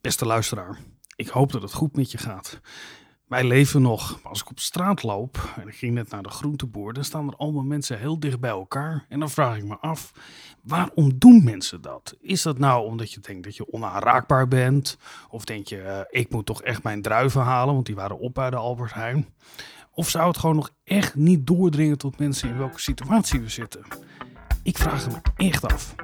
Beste luisteraar, ik hoop dat het goed met je gaat. Wij leven nog. Als ik op straat loop en ik ging net naar de groenteboer, dan staan er allemaal mensen heel dicht bij elkaar. En dan vraag ik me af, waarom doen mensen dat? Is dat nou omdat je denkt dat je onaanraakbaar bent? Of denk je, eh, ik moet toch echt mijn druiven halen, want die waren op bij de Albert Heijn? Of zou het gewoon nog echt niet doordringen tot mensen in welke situatie we zitten? Ik vraag het me echt af.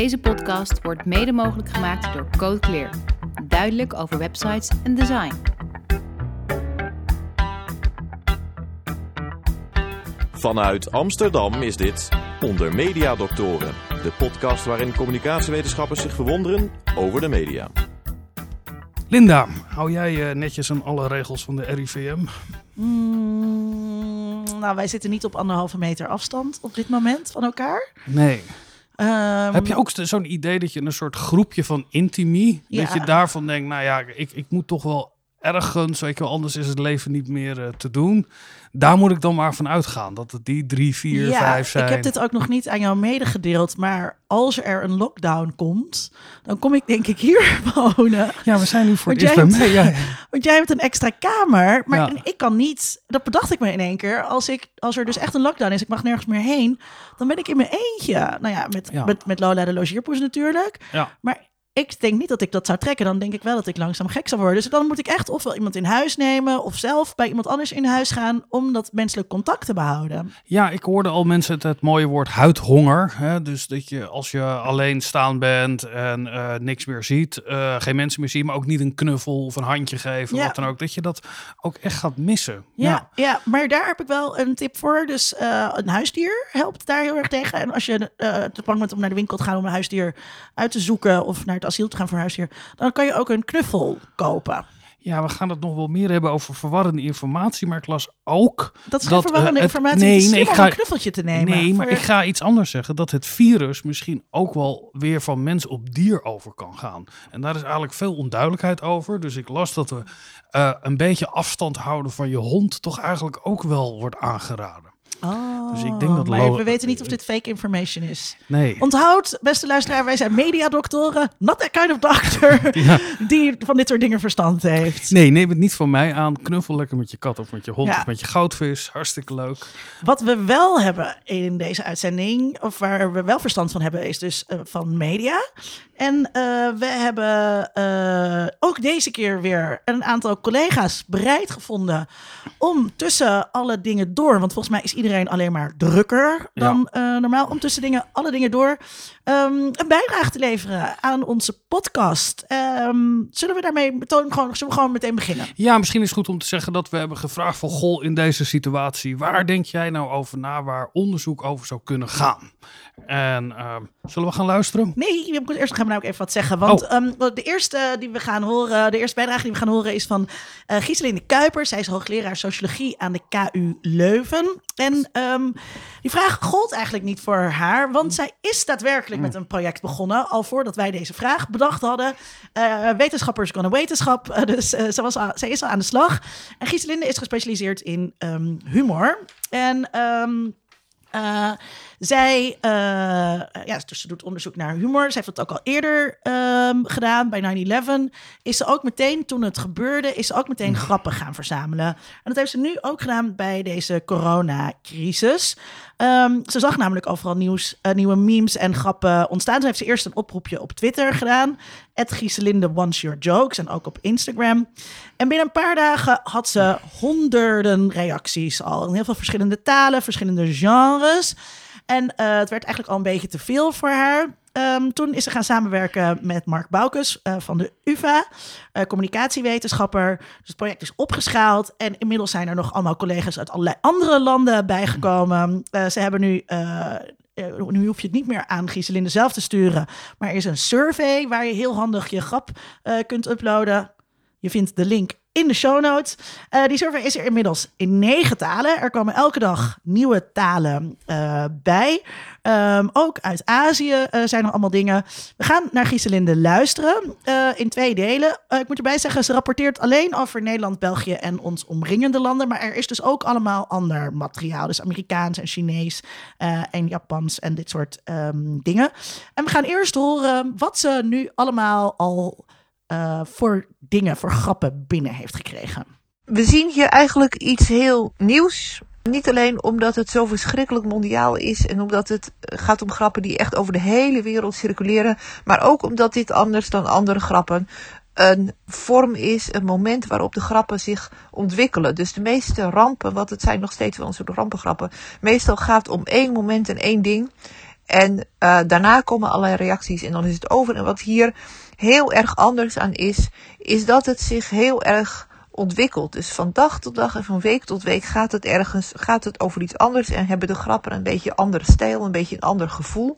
Deze podcast wordt mede mogelijk gemaakt door Code Clear. Duidelijk over websites en design. Vanuit Amsterdam is dit Onder Media Doctoren, de podcast waarin communicatiewetenschappers zich verwonderen over de media. Linda, hou jij eh, netjes aan alle regels van de RIVM? Mm, nou, wij zitten niet op anderhalve meter afstand op dit moment van elkaar. Nee. Ehm, Heb je ook zo'n idee dat je een soort groepje van intimie, dat je daarvan denkt, nou ja, ik, ik moet toch wel ergens, weet je wel, anders is het leven niet meer eh, te doen. Daar moet ik dan maar van uitgaan, dat het die drie, vier, ja, vijf zijn. ik heb dit ook nog niet aan jou medegedeeld, maar als er een lockdown komt, dan kom ik denk ik hier wonen. Ja, we zijn nu voor het eerst bij mij. Ja, Want jij hebt een extra kamer, maar Ja. ik kan niet. Dat bedacht ik me in één keer. Als, ik, als er dus echt een lockdown is, ik mag nergens meer heen, dan ben ik in mijn eentje. Nou ja, met, met, met Lola de logeerpoes natuurlijk. ja. Maar ik denk niet dat ik dat zou trekken. Dan denk ik wel dat ik langzaam gek zou worden. Dus dan moet ik echt ofwel iemand in huis nemen... of zelf bij iemand anders in huis gaan... om dat menselijk contact te behouden. ja, ik hoorde al mensen het, het mooie woord huidhonger. Hè? Dus dat je als je alleen staan bent en eh, niks meer ziet, eh, geen mensen meer ziet, maar ook niet een knuffel of een handje geven, Ja. wat dan ook, dat je dat ook echt gaat missen. Ja, ja. maar daar heb ik wel een tip voor. Dus eh, een huisdier helpt daar heel erg tegen. En als je te bang bent om naar de winkel te gaan om een huisdier uit te zoeken... of naar het asiel te gaan een huisdier... dan kan je ook een knuffel kopen. Ja, we gaan het nog wel meer hebben over verwarrende informatie, maar ik las ook. Dat is Dat, verwarrende eh, het- informatie. nee, nee, ik ga- een knuffeltje te nemen. nee, maar voor- ik ga iets anders zeggen. Dat het virus misschien ook wel weer van mens op dier over kan gaan. En daar is eigenlijk veel onduidelijkheid over. Dus ik las dat we eh, een beetje afstand houden van je hond toch eigenlijk ook wel wordt aangeraden. Oh, Dus ik denk dat maar we weten niet of dit fake information is. Nee. Onthoud, beste luisteraar, wij zijn mediadoktoren. Not that kind of doctor Ja. die van dit soort dingen verstand heeft. Nee, neem het niet van mij aan. Knuffel lekker met je kat of met je hond Ja. of met je goudvis. Hartstikke leuk. Wat we wel hebben in deze uitzending, of waar we wel verstand van hebben, is dus eh, van media. En eh, we hebben eh, ook deze keer weer een aantal collega's bereid gevonden om tussen alle dingen door, want volgens mij is iedereen alleen maar drukker dan eh, normaal, om tussen dingen, alle dingen door ehm, een bijdrage te leveren aan onze podcast. Ehm, zullen we daarmee meteen gewoon, zullen we gewoon meteen beginnen? Ja, misschien is het goed om te zeggen dat we hebben gevraagd van... Goh, in deze situatie, waar denk jij nou over na... waar onderzoek over zou kunnen gaan? En ehm, zullen we gaan luisteren? Nee, ik moet eerst nog namelijk even wat zeggen. Want Oh. ehm, de eerste die we gaan horen, de eerste bijdrage die we gaan horen is van eh Gieselinde Kuipers. Zij is hoogleraar sociologie aan de KU Leuven. En ehm, die vraag gold eigenlijk niet voor haar, want zij is daadwerkelijk met een project begonnen. Al voordat wij deze vraag bedacht hadden. Eh, wetenschappers gonna wetenschap. Eh, dus ze was al, zij is al aan de slag. En Gieselinde is gespecialiseerd in humor. En zij, eh, ja, dus ze doet onderzoek naar humor. Ze heeft dat ook al eerder ehm, gedaan bij 9-11. Is ze ook meteen, toen het gebeurde, is ze ook meteen grappen gaan verzamelen. En dat heeft ze nu ook gedaan bij deze coronacrisis. Ehm, ze zag namelijk overal nieuws, eh, nieuwe memes en grappen ontstaan. Toen heeft ze eerst een oproepje op Twitter gedaan. Het Gieselinde wants your jokes. En ook op Instagram. En binnen een paar dagen had ze honderden reacties al. In heel veel verschillende talen, verschillende genres. En eh, het werd eigenlijk al een beetje te veel voor haar. Ehm, toen is ze gaan samenwerken met Mark Boukes eh, van de UvA, eh, communicatiewetenschapper. Dus het project is opgeschaald en inmiddels zijn er nog allemaal collega's uit allerlei andere landen bijgekomen. Ze hebben nu, nu hoef je het niet meer aan Gieselinde zelf te sturen, maar er is een survey waar je heel handig je grap kunt uploaden. Je vindt de link in de show notes. Eh, die survey is er inmiddels in negen talen. Er komen elke dag nieuwe talen uh, bij. Um, ook uit Azië uh, zijn er allemaal dingen. We gaan naar Giselinde luisteren in twee delen. ik moet erbij zeggen, ze rapporteert alleen over Nederland, België en ons omringende landen. Maar er is dus ook allemaal ander materiaal. Dus Amerikaans en Chinees en Japans en dit soort um, dingen. En we gaan eerst horen wat ze nu allemaal al uh, voor dingen, voor grappen binnen heeft gekregen. We zien hier eigenlijk iets heel nieuws. Niet alleen omdat het zo verschrikkelijk mondiaal is en omdat het gaat om grappen die echt over de hele wereld circuleren, maar ook omdat dit anders dan andere grappen een vorm is, een moment waarop de grappen zich ontwikkelen. Dus de meeste rampen, wat het zijn nog steeds wel een soort rampengrappen, meestal gaat om één moment en één ding. En uh, daarna komen allerlei reacties en dan is het over. En wat hier heel erg anders aan is, is dat het zich heel erg ontwikkelt. Dus van dag tot dag en van week tot week gaat het ergens, gaat het over iets anders en hebben de grappen een beetje andere stijl, een beetje een ander gevoel.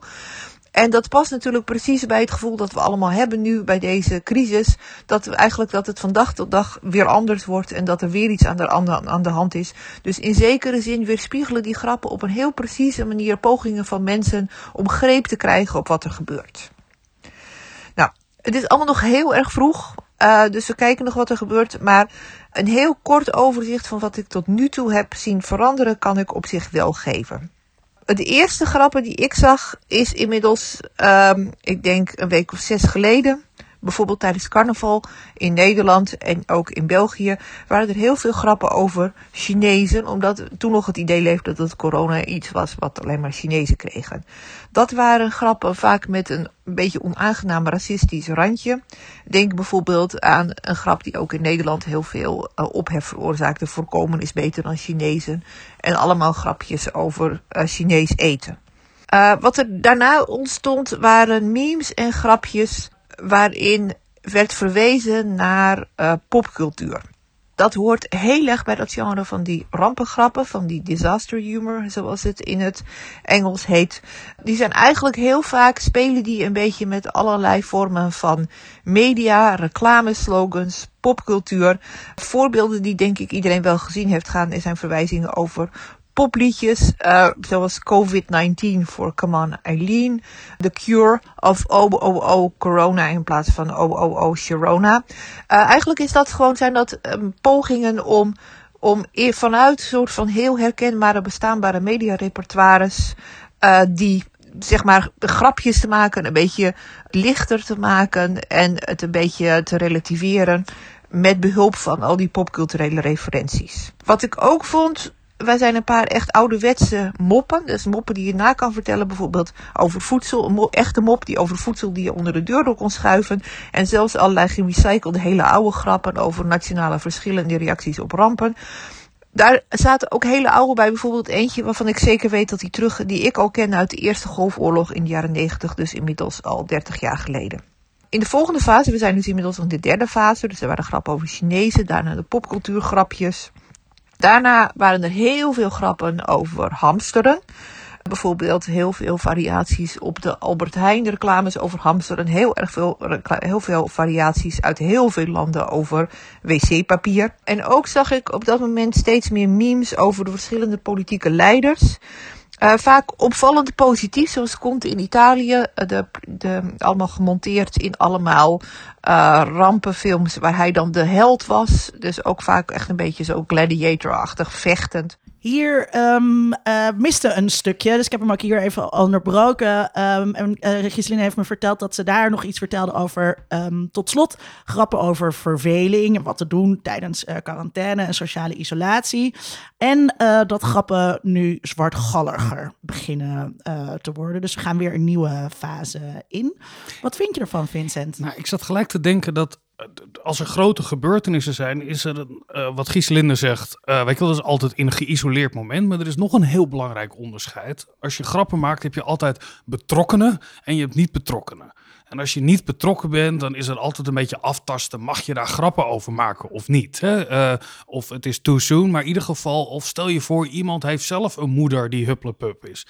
En dat past natuurlijk precies bij het gevoel dat we allemaal hebben nu bij deze crisis. Dat we eigenlijk dat het van dag tot dag weer anders wordt en dat er weer iets aan de, aan de hand is. Dus in zekere zin weerspiegelen die grappen op een heel precieze manier pogingen van mensen om greep te krijgen op wat er gebeurt. Nou, het is allemaal nog heel erg vroeg. Uh, dus we kijken nog wat er gebeurt. Maar een heel kort overzicht van wat ik tot nu toe heb zien veranderen, kan ik op zich wel geven. De eerste grappen die ik zag is inmiddels, um, ik denk een week of zes geleden bijvoorbeeld tijdens carnaval in Nederland en ook in België, waren er heel veel grappen over Chinezen, omdat toen nog het idee leefde dat corona iets was wat alleen maar Chinezen kregen. Dat waren grappen vaak met een beetje onaangenaam racistisch randje. Denk bijvoorbeeld aan een grap die ook in Nederland heel veel uh, ophef veroorzaakte. Voorkomen is beter dan Chinezen. En allemaal grapjes over uh, Chinees eten. Uh, wat er daarna ontstond waren memes en grapjes waarin werd verwezen naar uh, popcultuur. Dat hoort heel erg bij dat genre van die rampengrappen, van die disaster humor, zoals het in het Engels heet. Die zijn eigenlijk heel vaak, spelen die een beetje met allerlei vormen van media, reclameslogans, popcultuur. Voorbeelden die denk ik iedereen wel gezien heeft gaan, zijn verwijzingen over popliedjes, uh, zoals COVID-19 voor Come On Eileen, The Cure of Oh Corona in plaats van Oh Sharona. Uh, eigenlijk is dat gewoon, zijn dat um, pogingen om, om vanuit een soort van heel herkenbare bestaanbare mediarepertoires, uh, die zeg maar grapjes te maken, een beetje lichter te maken en het een beetje te relativeren met behulp van al die popculturele referenties. Wat ik ook vond wij zijn een paar echt ouderwetse moppen. Dus moppen die je na kan vertellen, bijvoorbeeld over voedsel. Een echte mop die over voedsel die je onder de deur door kon schuiven. En zelfs allerlei gerecyclede hele oude grappen over nationale verschillen en die reacties op rampen. Daar zaten ook hele oude bij, bijvoorbeeld eentje waarvan ik zeker weet dat die terug, die ik al ken uit de Eerste Golfoorlog in de jaren 90, dus inmiddels al 30 jaar geleden. In de volgende fase, we zijn dus inmiddels in de derde fase, dus er waren grappen over Chinezen, daarna de popcultuurgrapjes. Daarna waren er heel veel grappen over hamsteren. Bijvoorbeeld heel veel variaties op de Albert Heijn reclames over hamsteren. Heel erg veel, heel veel variaties uit heel veel landen over wc-papier. En ook zag ik op dat moment steeds meer memes over de verschillende politieke leiders. Uh, vaak opvallend positief, zoals komt in Italië. Uh, de, de, allemaal gemonteerd in allemaal uh, rampenfilms waar hij dan de held was. Dus ook vaak echt een beetje zo gladiator-achtig, vechtend. Hier um, uh, miste een stukje, dus ik heb hem ook hier even onderbroken. Um, en uh, Giseline heeft me verteld dat ze daar nog iets vertelde over, um, tot slot, grappen over verveling en wat te doen tijdens uh, quarantaine en sociale isolatie. En dat grappen nu zwartgalliger beginnen te worden. Dus we gaan weer een nieuwe fase in. Wat vind je ervan, Vincent? Nou, ik zat gelijk te denken dat als er grote gebeurtenissen zijn, is er, uh, wat Gieselinde zegt, uh, weet je dat is altijd in een geïsoleerd moment. Maar er is nog een heel belangrijk onderscheid. Als je grappen maakt, heb je altijd betrokkenen en je hebt niet betrokkenen. En als je niet betrokken bent, dan is er altijd een beetje aftasten. Mag je daar grappen over maken of niet? Hè? Uh, of het is too soon, maar in ieder geval, of stel je voor, iemand heeft zelf een moeder die hupplepup is.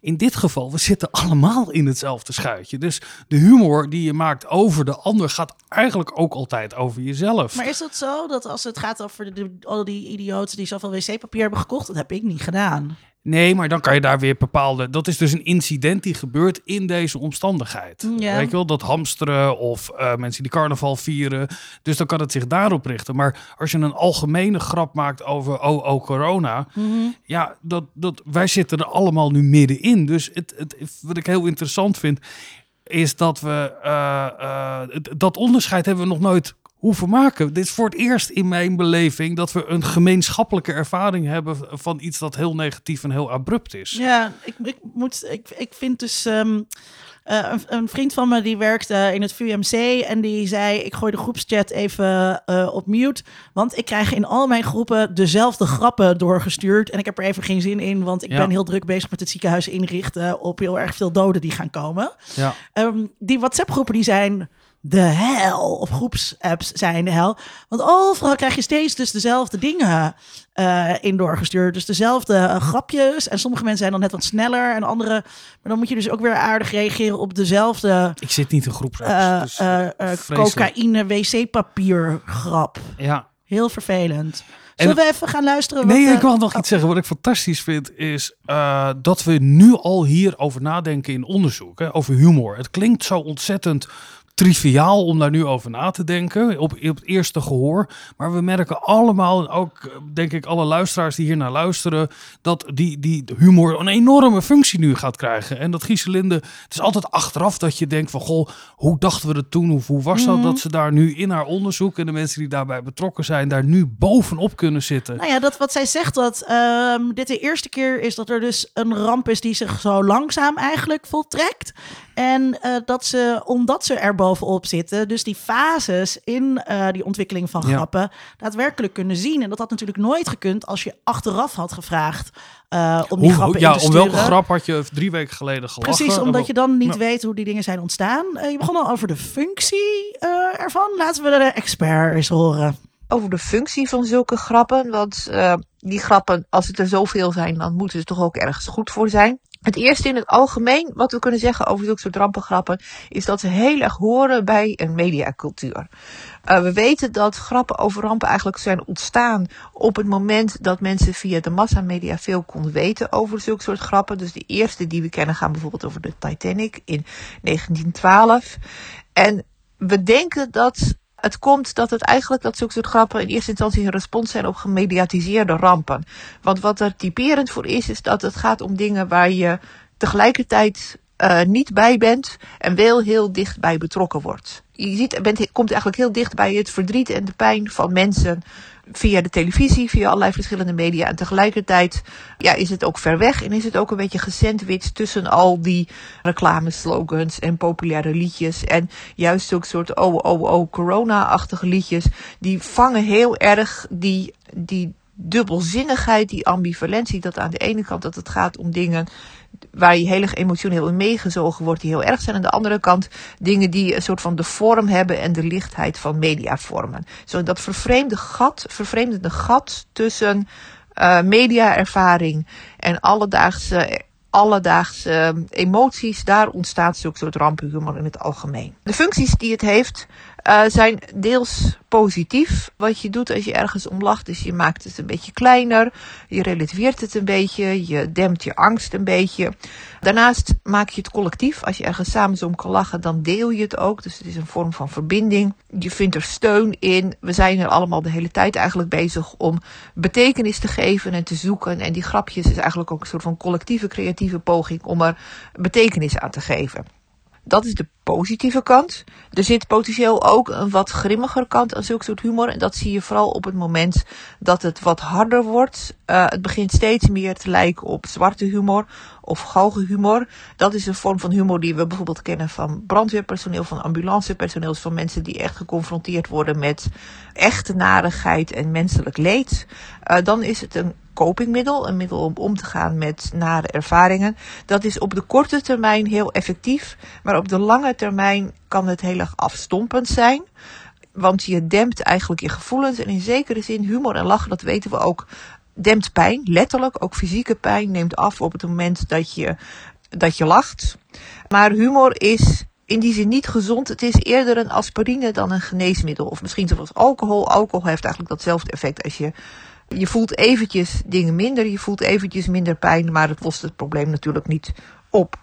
In dit geval, we zitten allemaal in hetzelfde schuitje. Dus de humor die je maakt over de ander gaat eigenlijk ook altijd over jezelf. Maar is het zo dat als het gaat over de, al die idioten die zoveel wc-papier hebben gekocht, dat heb ik niet gedaan. Nee, maar dan kan je daar weer bepaalde. Dat is dus een incident die gebeurt in deze omstandigheid. Ja. Weet je wel, dat hamsteren of eh, mensen die carnaval vieren. Dus dan kan het zich daarop richten. Maar als je een algemene grap maakt over oh, oh corona. Ja, dat, dat, wij zitten er allemaal nu middenin. Dus het, het, wat ik heel interessant vind, is dat we eh, eh, dat onderscheid hebben we nog nooit hoeven maken. Dit is voor het eerst in mijn beleving dat we een gemeenschappelijke ervaring hebben van iets dat heel negatief en heel abrupt is. Ja, ik, ik, moet, ik, ik vind dus. ehm, eh, een, een vriend van me die werkte in het VUMC en die zei: Ik gooi de groepschat even eh, op mute. Want ik krijg in al mijn groepen dezelfde grappen doorgestuurd. En ik heb er even geen zin in, want ik Ja. ben heel druk bezig met het ziekenhuis inrichten op heel erg veel doden die gaan komen. Ja. Ehm, die WhatsApp-groepen die zijn de hel. Of groepsapps zijn de hel. Want overal krijg je steeds dus dezelfde dingen eh, in doorgestuurd. Dus dezelfde eh, grapjes. En sommige mensen zijn dan net wat sneller. En andere... Maar dan moet je dus ook weer aardig reageren op dezelfde... Ik zit niet in groepsapps. eh dus, cocaïne wc-papier grap. Ja. Heel vervelend. En- Zullen we even gaan luisteren? Nee, ik wil nog iets zeggen. Wat ik fantastisch vind, is dat we nu al hierover nadenken in onderzoek. Hè, over humor. Het klinkt zo ontzettend triviaal om daar nu over na te denken. Op, op het eerste gehoor. Maar we merken allemaal, ook eh, denk ik alle luisteraars die hier naar luisteren, dat die, die humor een enorme functie nu gaat krijgen. En dat Gieselinde, het is altijd achteraf dat je denkt van, goh, hoe dachten we dat toen? Of hoe was dat dat ze daar nu in haar onderzoek en de mensen die daarbij betrokken zijn, daar nu bovenop kunnen zitten? Nou ja, dat wat zij zegt, dat ehm, dit de eerste keer is dat er dus een ramp is die zich zo langzaam eigenlijk voltrekt. En eh, dat ze, omdat ze er bovenop zitten, dus die fases in eh, die ontwikkeling van Ja. grappen daadwerkelijk kunnen zien. En dat had natuurlijk nooit gekund als je achteraf had gevraagd eh, om die Hoe- grappen ja, in te om welke grap had je drie weken geleden gelachen? Precies, omdat je dan niet Ja. weet hoe die dingen zijn ontstaan. Eh, je begon al over de functie eh, ervan. Laten we de expert eens horen. over de functie van zulke grappen. Want eh, die grappen, als het er zoveel zijn, dan moeten ze toch ook ergens goed voor zijn. Het eerste in het algemeen, wat we kunnen zeggen over zulke soort rampengrappen, is dat ze heel erg horen bij een mediacultuur. Eh, we weten dat grappen over rampen eigenlijk zijn ontstaan op het moment dat mensen via de massamedia veel konden weten over zulke soort grappen. Dus de eerste die we kennen gaan bijvoorbeeld over de Titanic in 1912. En we denken dat het komt dat het eigenlijk dat zulke soort grappen in eerste instantie een respons zijn op gemediatiseerde rampen. Want wat er typerend voor is, is dat het gaat om dingen waar je tegelijkertijd eh, niet bij bent en wel heel dicht bij betrokken wordt. Je ziet, bent, komt eigenlijk heel dicht bij het verdriet en de pijn van mensen via de televisie, via allerlei verschillende media. En tegelijkertijd ja, is het ook ver weg en is het ook een beetje gesandwiched tussen al die reclameslogans en populaire liedjes. En juist zulke soort oh, oh, oh, corona-achtige liedjes, die vangen heel erg die, die dubbelzinnigheid, die ambivalentie. Dat aan de ene kant dat het gaat om dingen waar je heel erg emotioneel in meegezogen wordt, die heel erg zijn. Aan de andere kant dingen die een soort van de vorm hebben en de lichtheid van media vormen. Zo dat vervreemde gat, vervreemdende gat tussen eh mediaervaring en alledaagse, alledaagse emoties, daar ontstaat zulke soort rampenhumor in het algemeen. De functies die het heeft eh, zijn deels positief. Wat je doet als je ergens om lacht, is je maakt het een beetje kleiner, je relativeert het een beetje, je dempt je angst een beetje. Daarnaast maak je het collectief. Als je ergens samen om kan lachen, dan deel je het ook. Dus het is een vorm van verbinding. Je vindt er steun in. We zijn er allemaal de hele tijd eigenlijk bezig om betekenis te geven en te zoeken. En die grapjes is eigenlijk ook een soort van collectieve creatieve poging om er betekenis aan te geven. Dat is de positieve kant. Er zit potentieel ook een wat grimmiger kant aan zulke soort humor. En dat zie je vooral op het moment dat het wat harder wordt. Uh, het begint steeds meer te lijken op zwarte humor of galgenhumor. Dat is een vorm van humor die we bijvoorbeeld kennen van brandweerpersoneel, van ambulancepersoneel, van mensen die echt geconfronteerd worden met echte narigheid en menselijk leed. Uh, dan is het een copingmiddel, een middel om om te gaan met nare ervaringen. Dat is op de korte termijn heel effectief, maar op de lange termijn kan het heel erg afstompend zijn. Want je dempt eigenlijk je gevoelens en in zekere zin humor en lachen, dat weten we ook, dempt pijn, letterlijk, ook fysieke pijn neemt af op het moment dat je, dat je lacht. Maar humor is in die zin niet gezond. Het is eerder een aspirine dan een geneesmiddel. Of misschien zoals alcohol. Alcohol heeft eigenlijk datzelfde effect als je je voelt eventjes dingen minder, je voelt eventjes minder pijn, maar het lost het probleem natuurlijk niet op.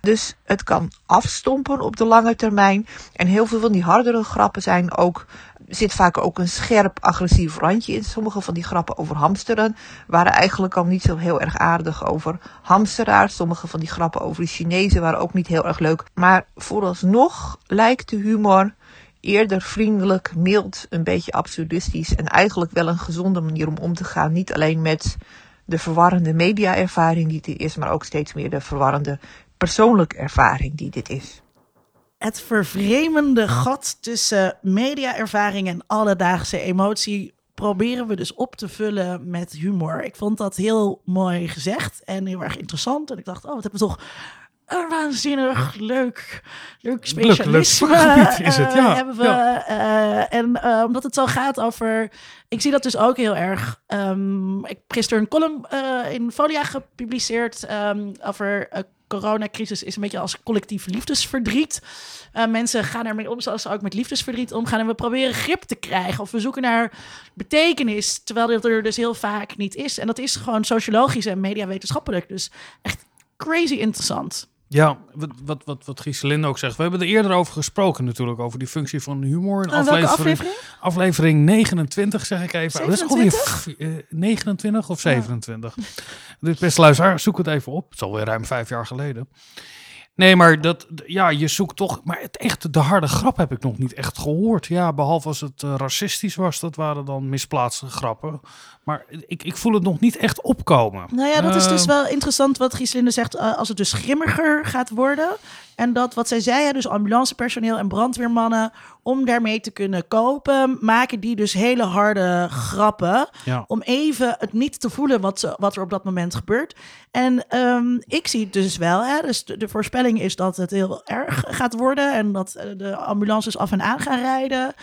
Dus het kan afstompen op de lange termijn. En heel veel van die hardere grappen zijn ook. zit vaak ook een scherp agressief randje in. Sommige van die grappen over hamsteren waren eigenlijk al niet zo heel erg aardig over hamsteraars. Sommige van die grappen over de Chinezen waren ook niet heel erg leuk. Maar vooralsnog lijkt de humor eerder vriendelijk, mild, een beetje absurdistisch en eigenlijk wel een gezonde manier om om te gaan. Niet alleen met de verwarrende media-ervaring die dit is, maar ook steeds meer de verwarrende persoonlijke ervaring die dit is. Het vervreemende gat tussen media-ervaring en alledaagse emotie proberen we dus op te vullen met humor. Ik vond dat heel mooi gezegd en heel erg interessant. En ik dacht, oh, wat hebben we toch een waanzinnig leuk, leuk specialisme leuk is het, eh, ja. hebben we. Ja. eh, en eh, omdat het zo gaat over... Ik zie dat dus ook heel erg. ehm, ik heb gisteren een column in Folia gepubliceerd ehm, over uh, coronacrisis is een beetje als collectief liefdesverdriet. Eh, mensen gaan ermee om zoals ze ook met liefdesverdriet omgaan. En we proberen grip te krijgen of we zoeken naar betekenis, terwijl dit er dus heel vaak niet is. En dat is gewoon sociologisch en mediawetenschappelijk. Dus echt crazy interessant. Ja, wat, wat, wat, wat Gieselinde ook zegt. We hebben er eerder over gesproken natuurlijk, over die functie van humor. In En welke aflevering? aflevering 29, zeg ik even. Dat is alweer 27? f- eh, 29 of 27. Dus beste luisteraar, zoek het even op. Het is alweer ruim vijf jaar geleden. Nee, maar dat, ja, je zoekt toch. Maar het echte, de harde grap heb ik nog niet echt gehoord. Ja, behalve als het eh, racistisch was, dat waren dan misplaatste grappen. Maar ik, ik voel het nog niet echt opkomen. Nou ja, dat is dus Eh, wel interessant wat Gieslinde zegt. eh, als het dus grimmiger gaat worden. En dat wat zij zei, dus ambulancepersoneel en brandweermannen. om daarmee te kunnen kopen, maken die dus hele harde grappen. Ja. Om even het niet te voelen wat, wat er op dat moment gebeurt. En ehm, ik zie het dus wel. Hè, dus de, de voorspelling is dat het heel erg gaat worden. En dat eh, de ambulances af en aan gaan rijden.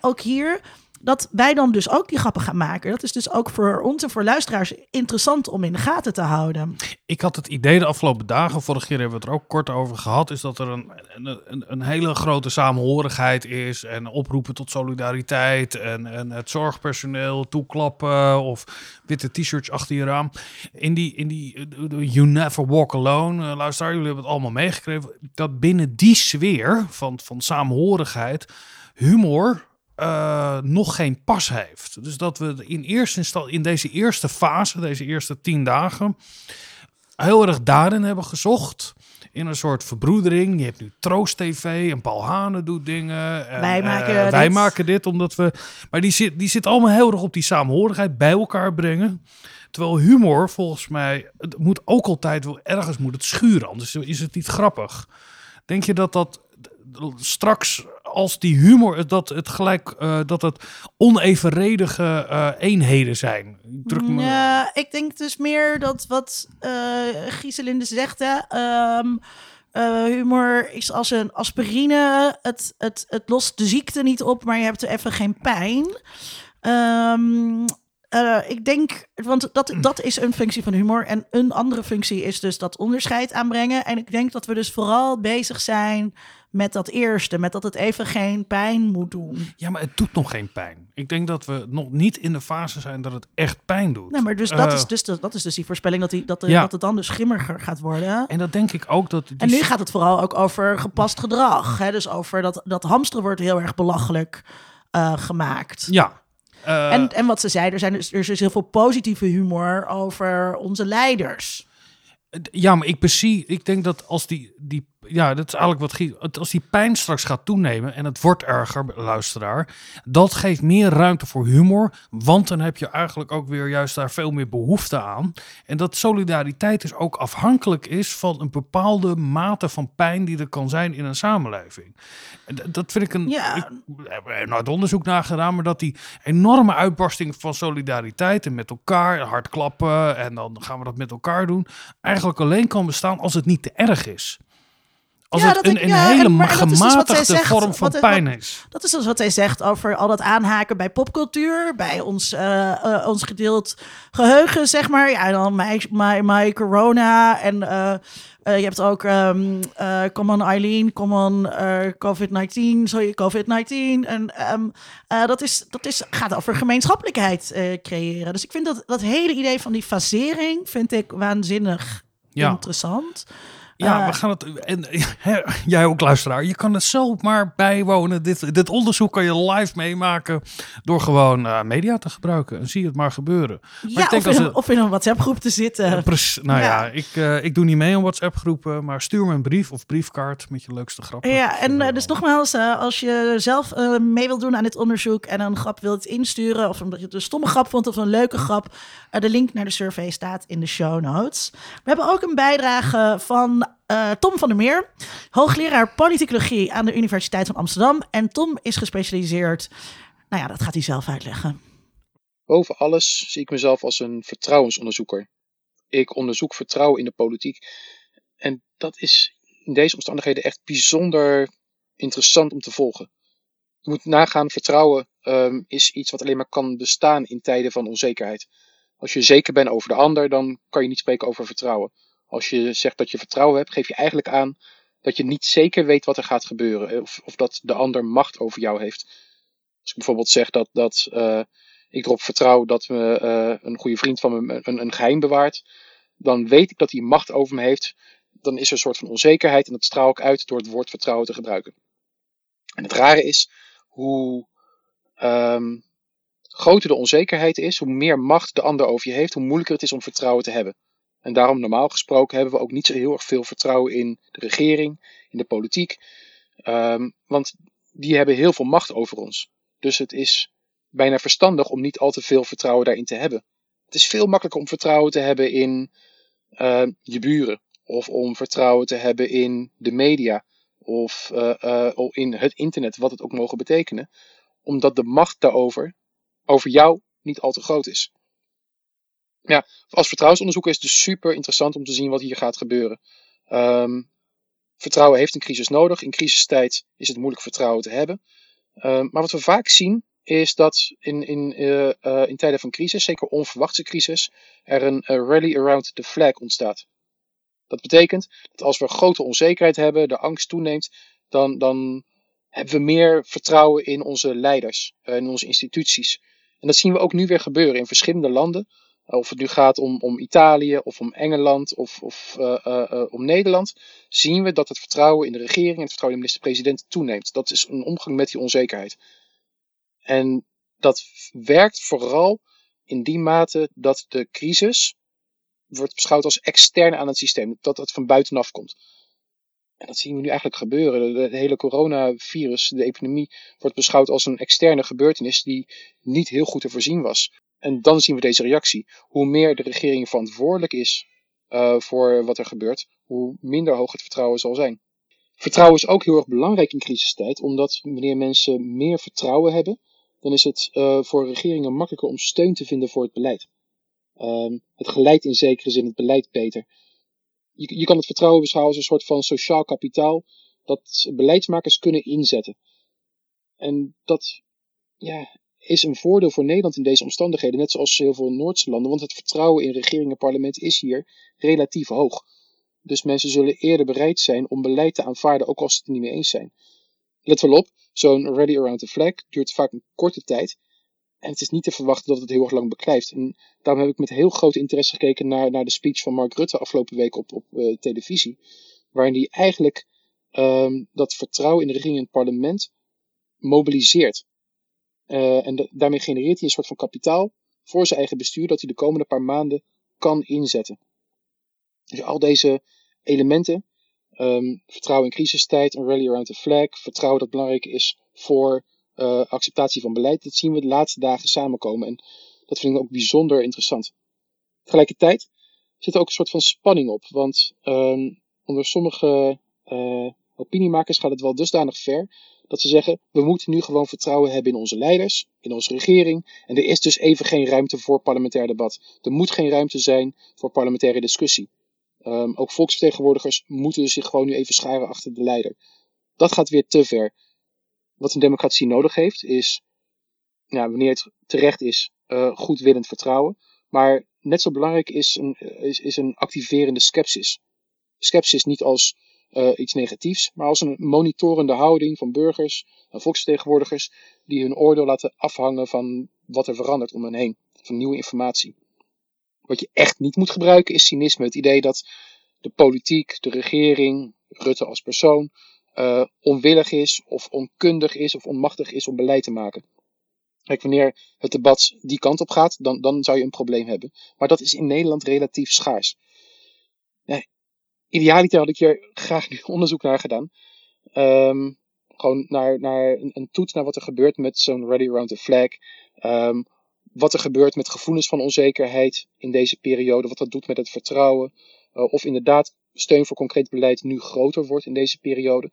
ook hier dat wij dan dus ook die grappen gaan maken. Dat is dus ook voor ons en voor luisteraars interessant om in de gaten te houden. Ik had het idee de afgelopen dagen, vorige keer hebben we het er ook kort over gehad, is dat er een, een, een, hele grote samenhorigheid is en oproepen tot solidariteit en, en het zorgpersoneel toeklappen of witte t-shirts achter je raam. In die, in die eh, You Never Walk Alone, luister, jullie hebben het allemaal meegekregen, dat binnen die sfeer van, van samenhorigheid humor eh, nog geen pas heeft. Dus dat we in eerste in deze eerste fase, deze eerste tien dagen, heel erg daarin hebben gezocht. In een soort verbroedering. Je hebt nu Troost TV en Paul Hane doet dingen. En, Wij eh, maken wij dit. maken dit omdat we. Maar die zit, die zit allemaal heel erg op die samenhorigheid bij elkaar brengen. Terwijl humor volgens mij. Het moet ook altijd wel ergens moet het schuren. Anders is het niet grappig. Denk je dat dat straks als die humor dat het gelijk eh, dat het onevenredige eh, eenheden zijn? Druk me- Ja, ik denk dus meer dat wat eh Gieselinde zegt, hè, ehm, eh, humor is als een aspirine. Het, het, het lost de ziekte niet op, maar je hebt er even geen pijn. Ehm, eh, ik denk, want dat, dat is een functie van humor. En een andere functie is dus dat onderscheid aanbrengen. En ik denk dat we dus vooral bezig zijn met dat eerste. Met dat het even geen pijn moet doen. Ja, maar het doet nog geen pijn. Ik denk dat we nog niet in de fase zijn dat het echt pijn doet. Nee, maar dus dat, Eh, is, dus dat is dus die voorspelling dat, die, dat, de- Ja. dat het dan dus grimmiger gaat worden. En dat denk ik ook dat. Die En nu gaat het vooral ook over gepast gedrag. Hè? Dus over dat, dat hamsteren wordt heel erg belachelijk eh, gemaakt. Ja. eh, en, en wat ze zei, er, zijn dus, er is dus heel veel positieve humor over onze leiders. ja, maar ik bezie, ik denk dat als die, die ja, dat is eigenlijk wat als die pijn straks gaat toenemen en het wordt erger, luisteraar, dat geeft meer ruimte voor humor, want dan heb je eigenlijk ook weer juist daar veel meer behoefte aan. En dat solidariteit dus ook afhankelijk is van een bepaalde mate van pijn die er kan zijn in een samenleving. Dat vind ik een. Ja. Ik heb er nooit onderzoek naar gedaan, maar dat die enorme uitbarsting van solidariteit en met elkaar hard klappen en dan gaan we dat met elkaar doen, eigenlijk alleen kan bestaan als het niet te erg is. Als Ja, het dat een, ik- een hele en- dus gematigde zegt, vorm van wat- pijn is. Dat is dus wat zij zegt over al dat aanhaken bij popcultuur, bij ons, eh, ons gedeeld geheugen, zeg maar. Ja, en dan my, my, my corona en eh, je hebt ook eh, Come on Eileen, Come on eh, COVID-19, sorry, COVID-19. En ehm, eh, dat, is, dat is, gaat over gemeenschappelijkheid creëren. Dus ik vind dat, dat hele idee van die fasering, vind ik waanzinnig Ja. interessant. Ja, Eh, we gaan het. En jij ook, luisteraar. Je kan het zomaar bijwonen. Dit, dit onderzoek kan je live meemaken. door gewoon eh, media te gebruiken. En zie het maar gebeuren. Maar ja, ik denk of, in als een, of in een WhatsApp-groep te zitten. Ja, precies. nou ja, Ja. ik, eh, ik doe niet mee aan WhatsApp-groepen. maar stuur me een brief of briefkaart met je leukste grappen. Ja, en eh, Eh, dus nogmaals, eh, als je zelf eh, mee wilt doen aan dit onderzoek en een grap wilt insturen, of omdat je het een stomme grap vond of een leuke grap, eh, de link naar de survey staat in de show notes. We hebben ook een bijdrage van eh, Tom van der Meer, hoogleraar politicologie aan de Universiteit van Amsterdam. En Tom is gespecialiseerd, nou ja, dat gaat hij zelf uitleggen. Boven alles zie ik mezelf als een vertrouwensonderzoeker. Ik onderzoek vertrouwen in de politiek. En dat is in deze omstandigheden echt bijzonder interessant om te volgen. Je moet nagaan, vertrouwen ehm, is iets wat alleen maar kan bestaan in tijden van onzekerheid. Als je zeker bent over de ander, dan kan je niet spreken over vertrouwen. Als je zegt dat je vertrouwen hebt, geef je eigenlijk aan dat je niet zeker weet wat er gaat gebeuren. eh, Of, of dat de ander macht over jou heeft. Als ik bijvoorbeeld zeg dat, dat eh, ik erop vertrouw dat me, eh, een goede vriend van me een, een geheim bewaart, dan weet ik dat hij macht over me heeft. Dan is er een soort van onzekerheid en dat straal ik uit door het woord vertrouwen te gebruiken. En het rare is hoe ehm, groter de onzekerheid is, hoe meer macht de ander over je heeft, hoe moeilijker het is om vertrouwen te hebben. En daarom, normaal gesproken, hebben we ook niet zo heel erg veel vertrouwen in de regering, in de politiek. Ehm, want die hebben heel veel macht over ons. Dus het is bijna verstandig om niet al te veel vertrouwen daarin te hebben. Het is veel makkelijker om vertrouwen te hebben in eh, je buren. Of om vertrouwen te hebben in de media. Of eh, eh, of in het internet, wat het ook mogen betekenen. Omdat de macht daarover, over jou, niet al te groot is. Ja, als vertrouwensonderzoeker is het dus super interessant om te zien wat hier gaat gebeuren. Ehm, vertrouwen heeft een crisis nodig. In crisistijd is het moeilijk vertrouwen te hebben. Ehm, maar wat we vaak zien is dat in, in, eh, eh, in tijden van crisis, zeker onverwachte crisis, er een rally around the flag ontstaat. Dat betekent dat als we grote onzekerheid hebben, de angst toeneemt, dan, dan hebben we meer vertrouwen in onze leiders, eh, in onze instituties. En dat zien we ook nu weer gebeuren in verschillende landen. Of het nu gaat om, om Italië, of om Engeland, of, of eh, eh, eh, om Nederland, zien we dat het vertrouwen in de regering en het vertrouwen in de minister-president toeneemt. Dat is een omgang met die onzekerheid. En dat werkt vooral in die mate dat de crisis wordt beschouwd als extern aan het systeem, dat het van buitenaf komt. En dat zien we nu eigenlijk gebeuren. De hele coronavirus, de epidemie, wordt beschouwd als een externe gebeurtenis die niet heel goed te voorzien was. En dan zien we deze reactie. Hoe meer de regering verantwoordelijk is uh, voor wat er gebeurt, hoe minder hoog het vertrouwen zal zijn. Vertrouwen is ook heel erg belangrijk in crisistijd, omdat wanneer mensen meer vertrouwen hebben, dan is het uh, voor regeringen makkelijker om steun te vinden voor het beleid. Um, het geleidt in zekere zin het beleid beter. Je, je kan het vertrouwen beschouwen als een soort van sociaal kapitaal dat beleidsmakers kunnen inzetten. En dat ja, is een voordeel voor Nederland in deze omstandigheden, net zoals heel veel Noordse landen, want het vertrouwen in regering en parlement is hier relatief hoog. Dus mensen zullen eerder bereid zijn om beleid te aanvaarden, ook als ze het niet mee eens zijn. Let wel op, zo'n Ready Around the Flag duurt vaak een korte tijd. En het is niet te verwachten dat het heel erg lang beklijft. En daarom heb ik met heel groot interesse gekeken naar, naar de speech van Mark Rutte afgelopen week op, op uh, televisie. Waarin hij eigenlijk um, dat vertrouwen in de regering en het parlement mobiliseert. Uh, en daarmee genereert hij een soort van kapitaal voor zijn eigen bestuur dat hij de komende paar maanden kan inzetten. Dus al deze elementen, um, vertrouwen in crisistijd, een rally around the flag, vertrouwen dat belangrijk is voor uh, acceptatie van beleid, dat zien we de laatste dagen samenkomen. En dat vind ik ook bijzonder interessant. Tegelijkertijd zit er ook een soort van spanning op, want um, onder sommige uh, opiniemakers gaat het wel dusdanig ver dat ze zeggen, we moeten nu gewoon vertrouwen hebben in onze leiders, in onze regering. En er is dus even geen ruimte voor parlementair debat. Er moet geen ruimte zijn voor parlementaire discussie. Ehm, ook volksvertegenwoordigers moeten zich gewoon nu even scharen achter de leider. Dat gaat weer te ver. Wat een democratie nodig heeft, is, wanneer het terecht is, uh, goedwillend vertrouwen. Maar net zo belangrijk is een, is, is een activerende skepsis. Skepsis niet als uh, iets negatiefs, maar als een monitorende houding van burgers en volksvertegenwoordigers die hun oordeel laten afhangen van wat er verandert om hen heen, van nieuwe informatie. Wat je echt niet moet gebruiken is cynisme. Het idee dat de politiek, de regering, Rutte als persoon, uh, onwillig is of onkundig is of onmachtig is om beleid te maken. Kijk, wanneer het debat die kant op gaat, dan, dan zou je een probleem hebben. Maar dat is in Nederland relatief schaars. Idealiter had ik hier graag onderzoek naar gedaan. Um, gewoon naar, naar een, toets naar wat er gebeurt met zo'n Ready Around the Flag. Um, wat er gebeurt met gevoelens van onzekerheid in deze periode. Wat dat doet met het vertrouwen. Uh, of inderdaad steun voor concreet beleid nu groter wordt in deze periode.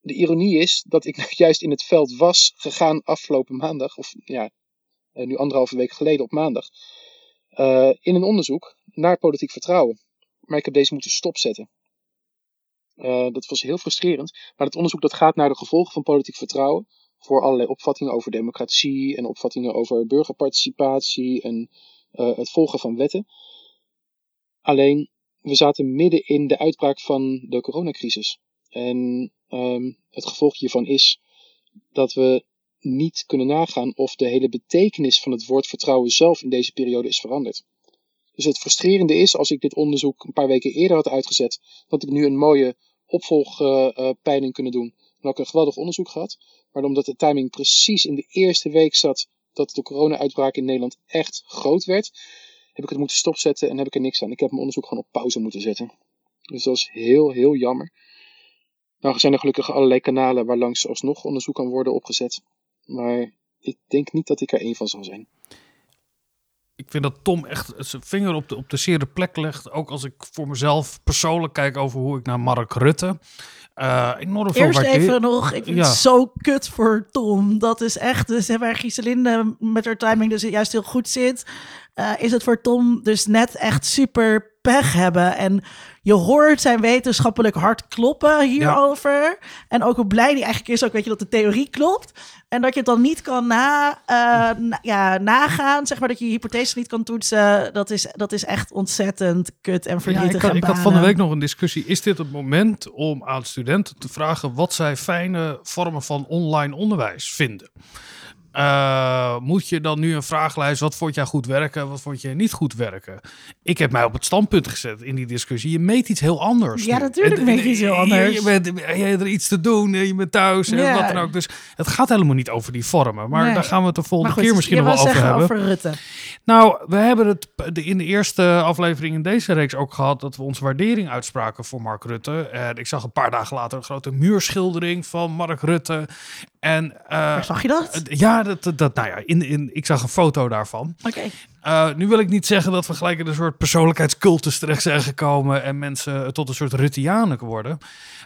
De ironie is dat ik juist in het veld was gegaan afgelopen maandag. Of ja, uh, nu anderhalve week geleden op maandag. Uh, in een onderzoek naar politiek vertrouwen. Maar ik heb deze moeten stopzetten. Uh, dat was heel frustrerend. Maar het onderzoek dat gaat naar de gevolgen van politiek vertrouwen. Voor allerlei opvattingen over democratie en opvattingen over burgerparticipatie en uh, het volgen van wetten. Alleen, we zaten midden in de uitbraak van de coronacrisis. En um, het gevolg hiervan is dat we niet kunnen nagaan of de hele betekenis van het woord vertrouwen zelf in deze periode is veranderd. Dus het frustrerende is, als ik dit onderzoek een paar weken eerder had uitgezet, dat ik nu een mooie opvolgpeiling kunnen doen. Dan had ik een geweldig onderzoek gehad. Maar omdat de timing precies in de eerste week zat dat de corona-uitbraak in Nederland echt groot werd, heb ik het moeten stopzetten en heb ik er niks aan. Ik heb mijn onderzoek gewoon op pauze moeten zetten. Dus dat is heel, heel jammer. Nou zijn er gelukkig allerlei kanalen waar langs alsnog onderzoek kan worden opgezet. Maar ik denk niet dat ik er één van zal zijn ik vind dat Tom echt zijn vinger op de, op de zere plek legt. Ook als ik voor mezelf persoonlijk kijk over hoe ik naar Mark Rutte. Uh, enorm veel Eerst even nog, ik vind ja. het zo kut voor Tom. Dat is echt, dus waar Giselinde met haar timing dus juist heel goed zit, uh, is het voor Tom dus net echt super pech hebben. En je hoort zijn wetenschappelijk hart kloppen hierover. Ja. En ook hoe blij hij eigenlijk is, ook weet je dat de theorie klopt. En dat je het dan niet kan na, uh, na, ja, nagaan, zeg maar dat je je hypothese niet kan toetsen. Dat is, dat is echt ontzettend kut en verdrietig. Ja, ik, had, ik had van de week nog een discussie. Is dit het moment om aan studenten te vragen wat zij fijne vormen van online onderwijs vinden? Uh, moet je dan nu een vragenlijst, wat vond jij goed werken, wat vond je niet goed werken? Ik heb mij op het standpunt gezet in die discussie. Je meet iets heel anders. Ja, nu. natuurlijk en, meet je iets heel anders. Je, je, bent, je hebt er iets te doen, je bent thuis en ja. wat dan ook. Dus het gaat helemaal niet over die vormen. Maar nee. daar gaan we het de volgende goed, keer misschien nog wel over hebben. over Rutte. Nou, we hebben het in de eerste aflevering in deze reeks ook gehad dat we onze waardering uitspraken voor Mark Rutte. En ik zag een paar dagen later een grote muurschildering van Mark Rutte. En, uh, Waar zag je dat? Ja, dat, dat, nou ja, in, in, ik zag een foto daarvan. Oké. Okay. Uh, nu wil ik niet zeggen dat we gelijk in een soort persoonlijkheidscultus terecht zijn gekomen en mensen tot een soort Ruttianen worden.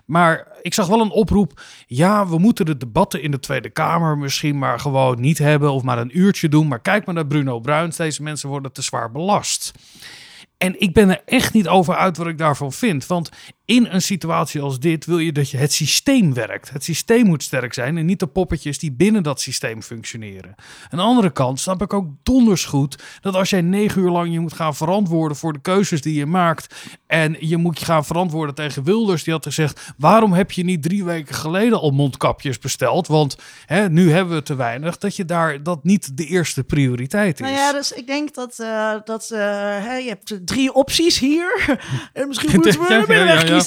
Maar ik zag wel een oproep. Ja, we moeten de debatten in de Tweede Kamer misschien maar gewoon niet hebben of maar een uurtje doen. Maar kijk maar naar Bruno Bruins. Deze mensen worden te zwaar belast. En ik ben er echt niet over uit wat ik daarvan vind. Want in een situatie als dit wil je dat je het systeem werkt. Het systeem moet sterk zijn en niet de poppetjes die binnen dat systeem functioneren. Aan de andere kant snap ik ook donders goed dat als jij negen uur lang je moet gaan verantwoorden voor de keuzes die je maakt. En je moet je gaan verantwoorden tegen Wilders, die had gezegd: waarom heb je niet drie weken geleden al mondkapjes besteld? Want hè, nu hebben we te weinig. Dat je daar dat niet de eerste prioriteit is. Nou ja, dus ik denk dat, uh, dat uh, hè, je hebt drie opties hier. en misschien moeten we ja, ja,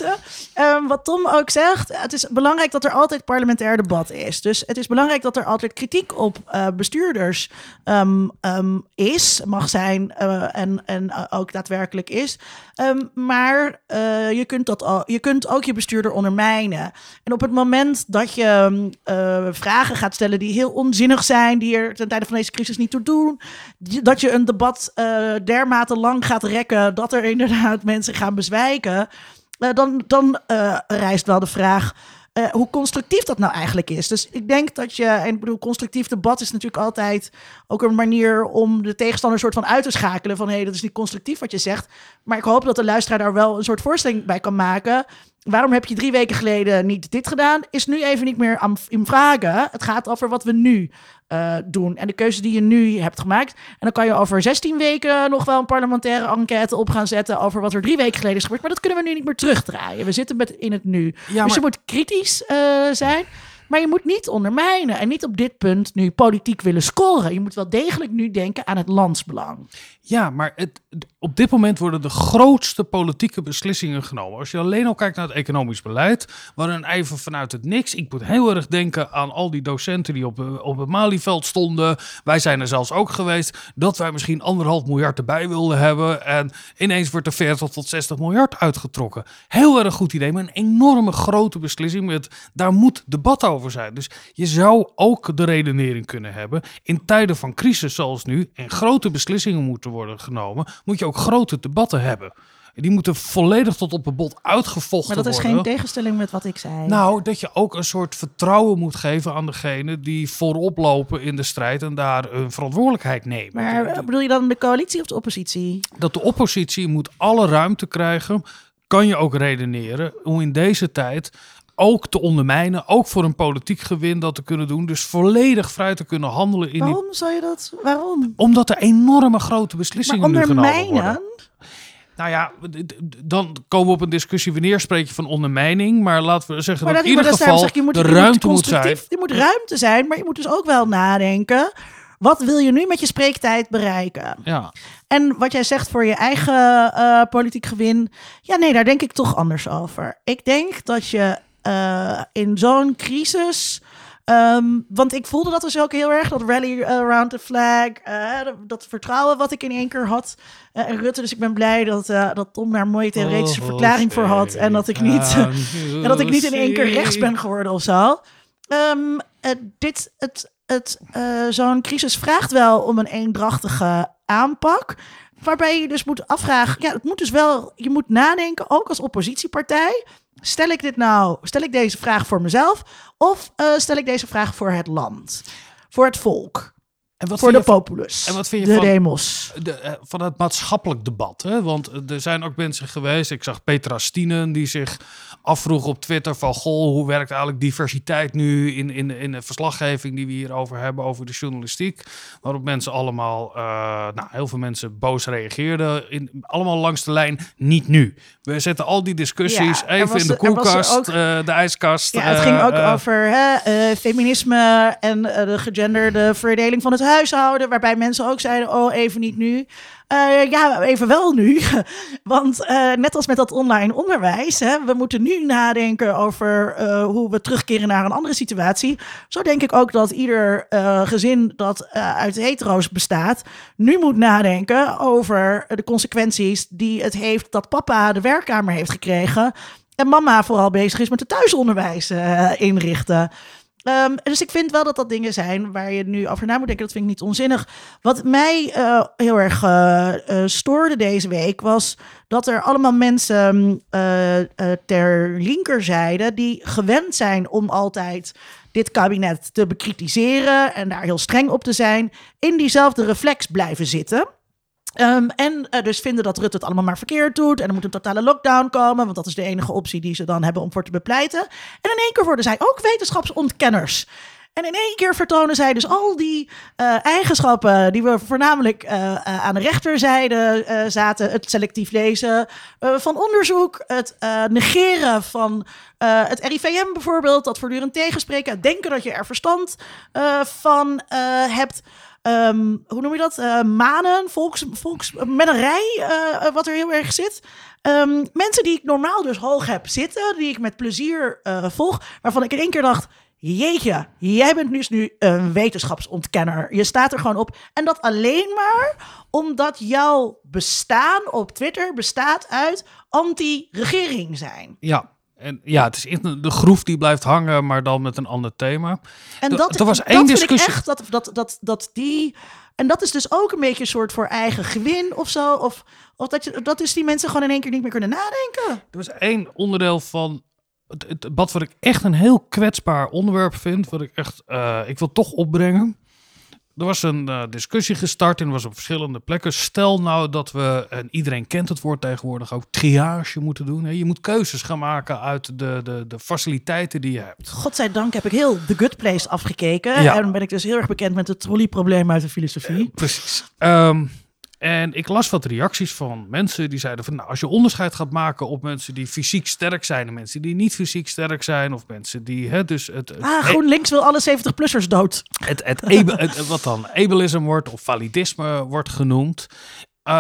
Um, wat Tom ook zegt, het is belangrijk dat er altijd parlementair debat is. Dus het is belangrijk dat er altijd kritiek op uh, bestuurders um, um, is, mag zijn uh, en, en uh, ook daadwerkelijk is. maar je, kunt dat al, je kunt ook je bestuurder ondermijnen. En op het moment dat je vragen gaat stellen die heel onzinnig zijn, die er ten tijde van deze crisis niet toe doen, dat je een debat dermate lang gaat rekken dat er inderdaad mensen gaan bezwijken. Uh, dan dan uh, rijst wel de vraag: eh, hoe constructief dat nou eigenlijk is. Dus ik denk dat je, en ik bedoel, constructief debat is natuurlijk altijd ook een manier om de tegenstander soort van uit te schakelen. Van hé, hey, dat is niet constructief wat je zegt. Maar ik hoop dat de luisteraar daar wel een soort voorstelling bij kan maken. Waarom heb je drie weken geleden niet dit gedaan? Is nu even niet meer aan, in vragen. Het gaat over wat we nu uh, doen en de keuze die je nu hebt gemaakt. En dan kan je over 16 weken nog wel een parlementaire enquête op gaan zetten over wat er drie weken geleden is gebeurd. Maar dat kunnen we nu niet meer terugdraaien. We zitten met in het nu. Ja, maar... Dus je moet kritisch uh, zijn. Maar je moet niet ondermijnen en niet op dit punt nu politiek willen scoren. Je moet wel degelijk nu denken aan het landsbelang. Ja, maar het, op dit moment worden de grootste politieke beslissingen genomen. Als je alleen al kijkt naar het economisch beleid, waarin even vanuit het niks. Ik moet heel erg denken aan al die docenten die op, op het Malieveld stonden. Wij zijn er zelfs ook geweest. Dat wij misschien anderhalf miljard erbij wilden hebben. En ineens wordt er 40 tot 60 miljard uitgetrokken. Heel erg goed idee, maar een enorme grote beslissing. Met, daar moet debat over zijn. Dus je zou ook de redenering kunnen hebben. In tijden van crisis zoals nu en grote beslissingen moeten worden genomen, moet je ook grote debatten hebben. Die moeten volledig tot op het bot uitgevochten worden. Maar dat is geen tegenstelling met wat ik zei. Nou, dat je ook een soort vertrouwen moet geven aan degene die voorop lopen in de strijd en daar een verantwoordelijkheid nemen. Maar bedoel je dan de coalitie of de oppositie? Dat de oppositie moet alle ruimte krijgen. Kan je ook redeneren om in deze tijd ook te ondermijnen, ook voor een politiek gewin dat te kunnen doen. Dus volledig vrij te kunnen handelen. In Waarom zou je dat? Waarom? Omdat er enorme grote beslissingen maar nu genomen worden. Nou ja, dan komen we op een discussie. Wanneer spreek je van ondermijning? Maar laten we zeggen maar dat, in ieder geval zeg, je moet, de ruimte moet, moet zijn. Er moet ruimte zijn, maar je moet dus ook wel nadenken. Wat wil je nu met je spreektijd bereiken? Ja. En wat jij zegt voor je eigen uh, politiek gewin. Ja, nee, daar denk ik toch anders over. Ik denk dat je uh, in zo'n crisis. Um, want ik voelde dat dus ook heel erg, dat rally around the flag, uh, dat vertrouwen wat ik in één keer had. Uh, en Rutte, dus ik ben blij dat, dat Tom daar een mooie theoretische oh, verklaring voor had. En dat ik niet, en dat ik niet in één keer rechts ben geworden of zo. Um, dit, het, het, zo'n crisis vraagt wel om een eendrachtige aanpak. Waarbij je dus moet afvragen, ja, het moet dus wel, je moet nadenken, ook als oppositiepartij. Stel ik dit nou, stel ik deze vraag voor mezelf of uh, stel ik deze vraag voor het land, voor het volk? En wat voor de populus. En wat vind je de van, demos. De, uh, van het maatschappelijk debat? Hè? Want er zijn ook mensen geweest. Ik zag Petra Stienen die zich afvroeg op Twitter van... Goh, hoe werkt eigenlijk diversiteit nu in, in, in de verslaggeving die we hierover hebben, over de journalistiek? Waarop mensen allemaal, uh, nou, heel veel mensen boos reageerden. In, allemaal langs de lijn, niet nu. We zetten al die discussies even in de koelkast, ook, uh, de ijskast. Ja, het ging ook over hè, feminisme en de gegenderde verdeling van het huishouden. Waarbij mensen ook zeiden, oh, even niet nu. Uh, ja, even wel nu. Want uh, net als met dat online onderwijs, hè, we moeten nu nadenken over uh, hoe we terugkeren naar een andere situatie. Zo denk ik ook dat ieder gezin dat uit hetero's bestaat, nu moet nadenken over de consequenties die het heeft dat papa de werkkamer heeft gekregen. En mama vooral bezig is met het thuisonderwijs inrichten. Um, dus ik vind wel dat dat dingen zijn waar je nu over na moet denken. Dat vind ik niet onzinnig. Wat mij uh, heel erg uh, stoorde deze week was dat er allemaal mensen ter linkerzijde die gewend zijn om altijd dit kabinet te bekritiseren en daar heel streng op te zijn, in diezelfde reflex blijven zitten. Um, en uh, dus vinden dat Rutte het allemaal maar verkeerd doet. En er moet een totale lockdown komen. Want dat is de enige optie die ze dan hebben om voor te bepleiten. En in één keer worden zij ook wetenschapsontkenners. En in één keer vertonen zij dus al die uh, eigenschappen die we voornamelijk uh, aan de rechterzijde zaten. Het selectief lezen van onderzoek, het negeren van het RIVM bijvoorbeeld, dat voortdurend tegenspreken, het denken dat je er verstand van hebt. Um, hoe noem je dat? Uh, manen, volks, uh, wat er heel erg zit. Um, mensen die ik normaal dus hoog heb zitten, die ik met plezier volg, waarvan ik in één keer dacht: Jeetje, jij bent dus nu een wetenschapsontkenner. Je staat er gewoon op. En dat alleen maar omdat jouw bestaan op Twitter bestaat uit anti-regering zijn. Ja, en ja, het is de groef die blijft hangen, maar dan met een ander thema. En dat, er was één discussie. echt dat, dat, dat, dat die. En dat is dus ook een beetje een soort voor eigen gewin of zo. Of, of dat, je, dat is die mensen gewoon in één keer niet meer kunnen nadenken. Er was één onderdeel van het, het debat wat ik echt een heel kwetsbaar onderwerp vind, wat ik echt, eh, ik wil toch opbrengen. Er was een eh, discussie gestart en was op verschillende plekken. Stel nou dat we, en iedereen kent het woord tegenwoordig ook, triage moeten doen. Hè? Je moet keuzes gaan maken uit de, de, de faciliteiten die je hebt. Godzijdank heb ik heel The Good Place afgekeken. Ja. En dan ben ik dus heel erg bekend met het trolleyprobleem uit de filosofie. Precies. Ehm, en ik las wat reacties van mensen die zeiden van... nou, als je onderscheid gaat maken op mensen die fysiek sterk zijn... en mensen die niet fysiek sterk zijn... of mensen die hè, dus het, het, Ah, GroenLinks wil alle 70-plussers dood. het, het, het- wat dan ableism wordt of validisme wordt genoemd. eh,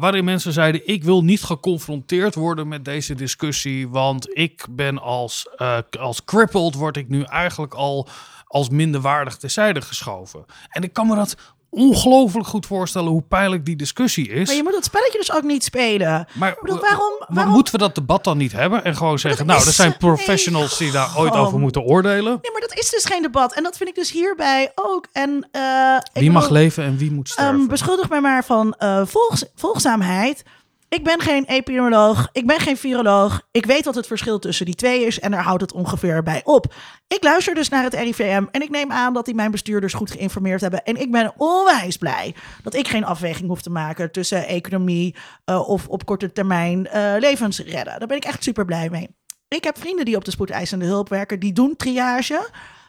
waarin mensen zeiden: Ik wil niet geconfronteerd worden met deze discussie, want ik ben als, eh, als crippled, word ik nu eigenlijk al als minderwaardig terzijde geschoven. En ik kan me dat ongelooflijk goed voorstellen hoe pijnlijk die discussie is. Maar je moet dat spelletje dus ook niet spelen. Maar bedoel, waarom- waarom- moeten we dat debat dan niet hebben en gewoon zeggen: Nou, er zijn nee, professionals die daar ooit over moeten oordelen. Nee, maar dat is dus geen debat. En dat vind ik dus hierbij ook. En, eh, Wie mag bedoel, leven en wie moet sterven? ehm, beschuldig mij maar van volgs- volgzaamheid. Ik ben geen epidemioloog, ik ben geen viroloog. Ik weet wat het verschil tussen die twee is en daar houdt het ongeveer bij op. Ik luister dus naar het RIVM en ik neem aan dat die mijn bestuurders goed geïnformeerd hebben. En ik ben onwijs blij dat ik geen afweging hoef te maken tussen economie eh, of op korte termijn eh, levens redden. Daar ben ik echt super blij mee. Ik heb vrienden die op de spoedeisende hulp werken, die doen triage.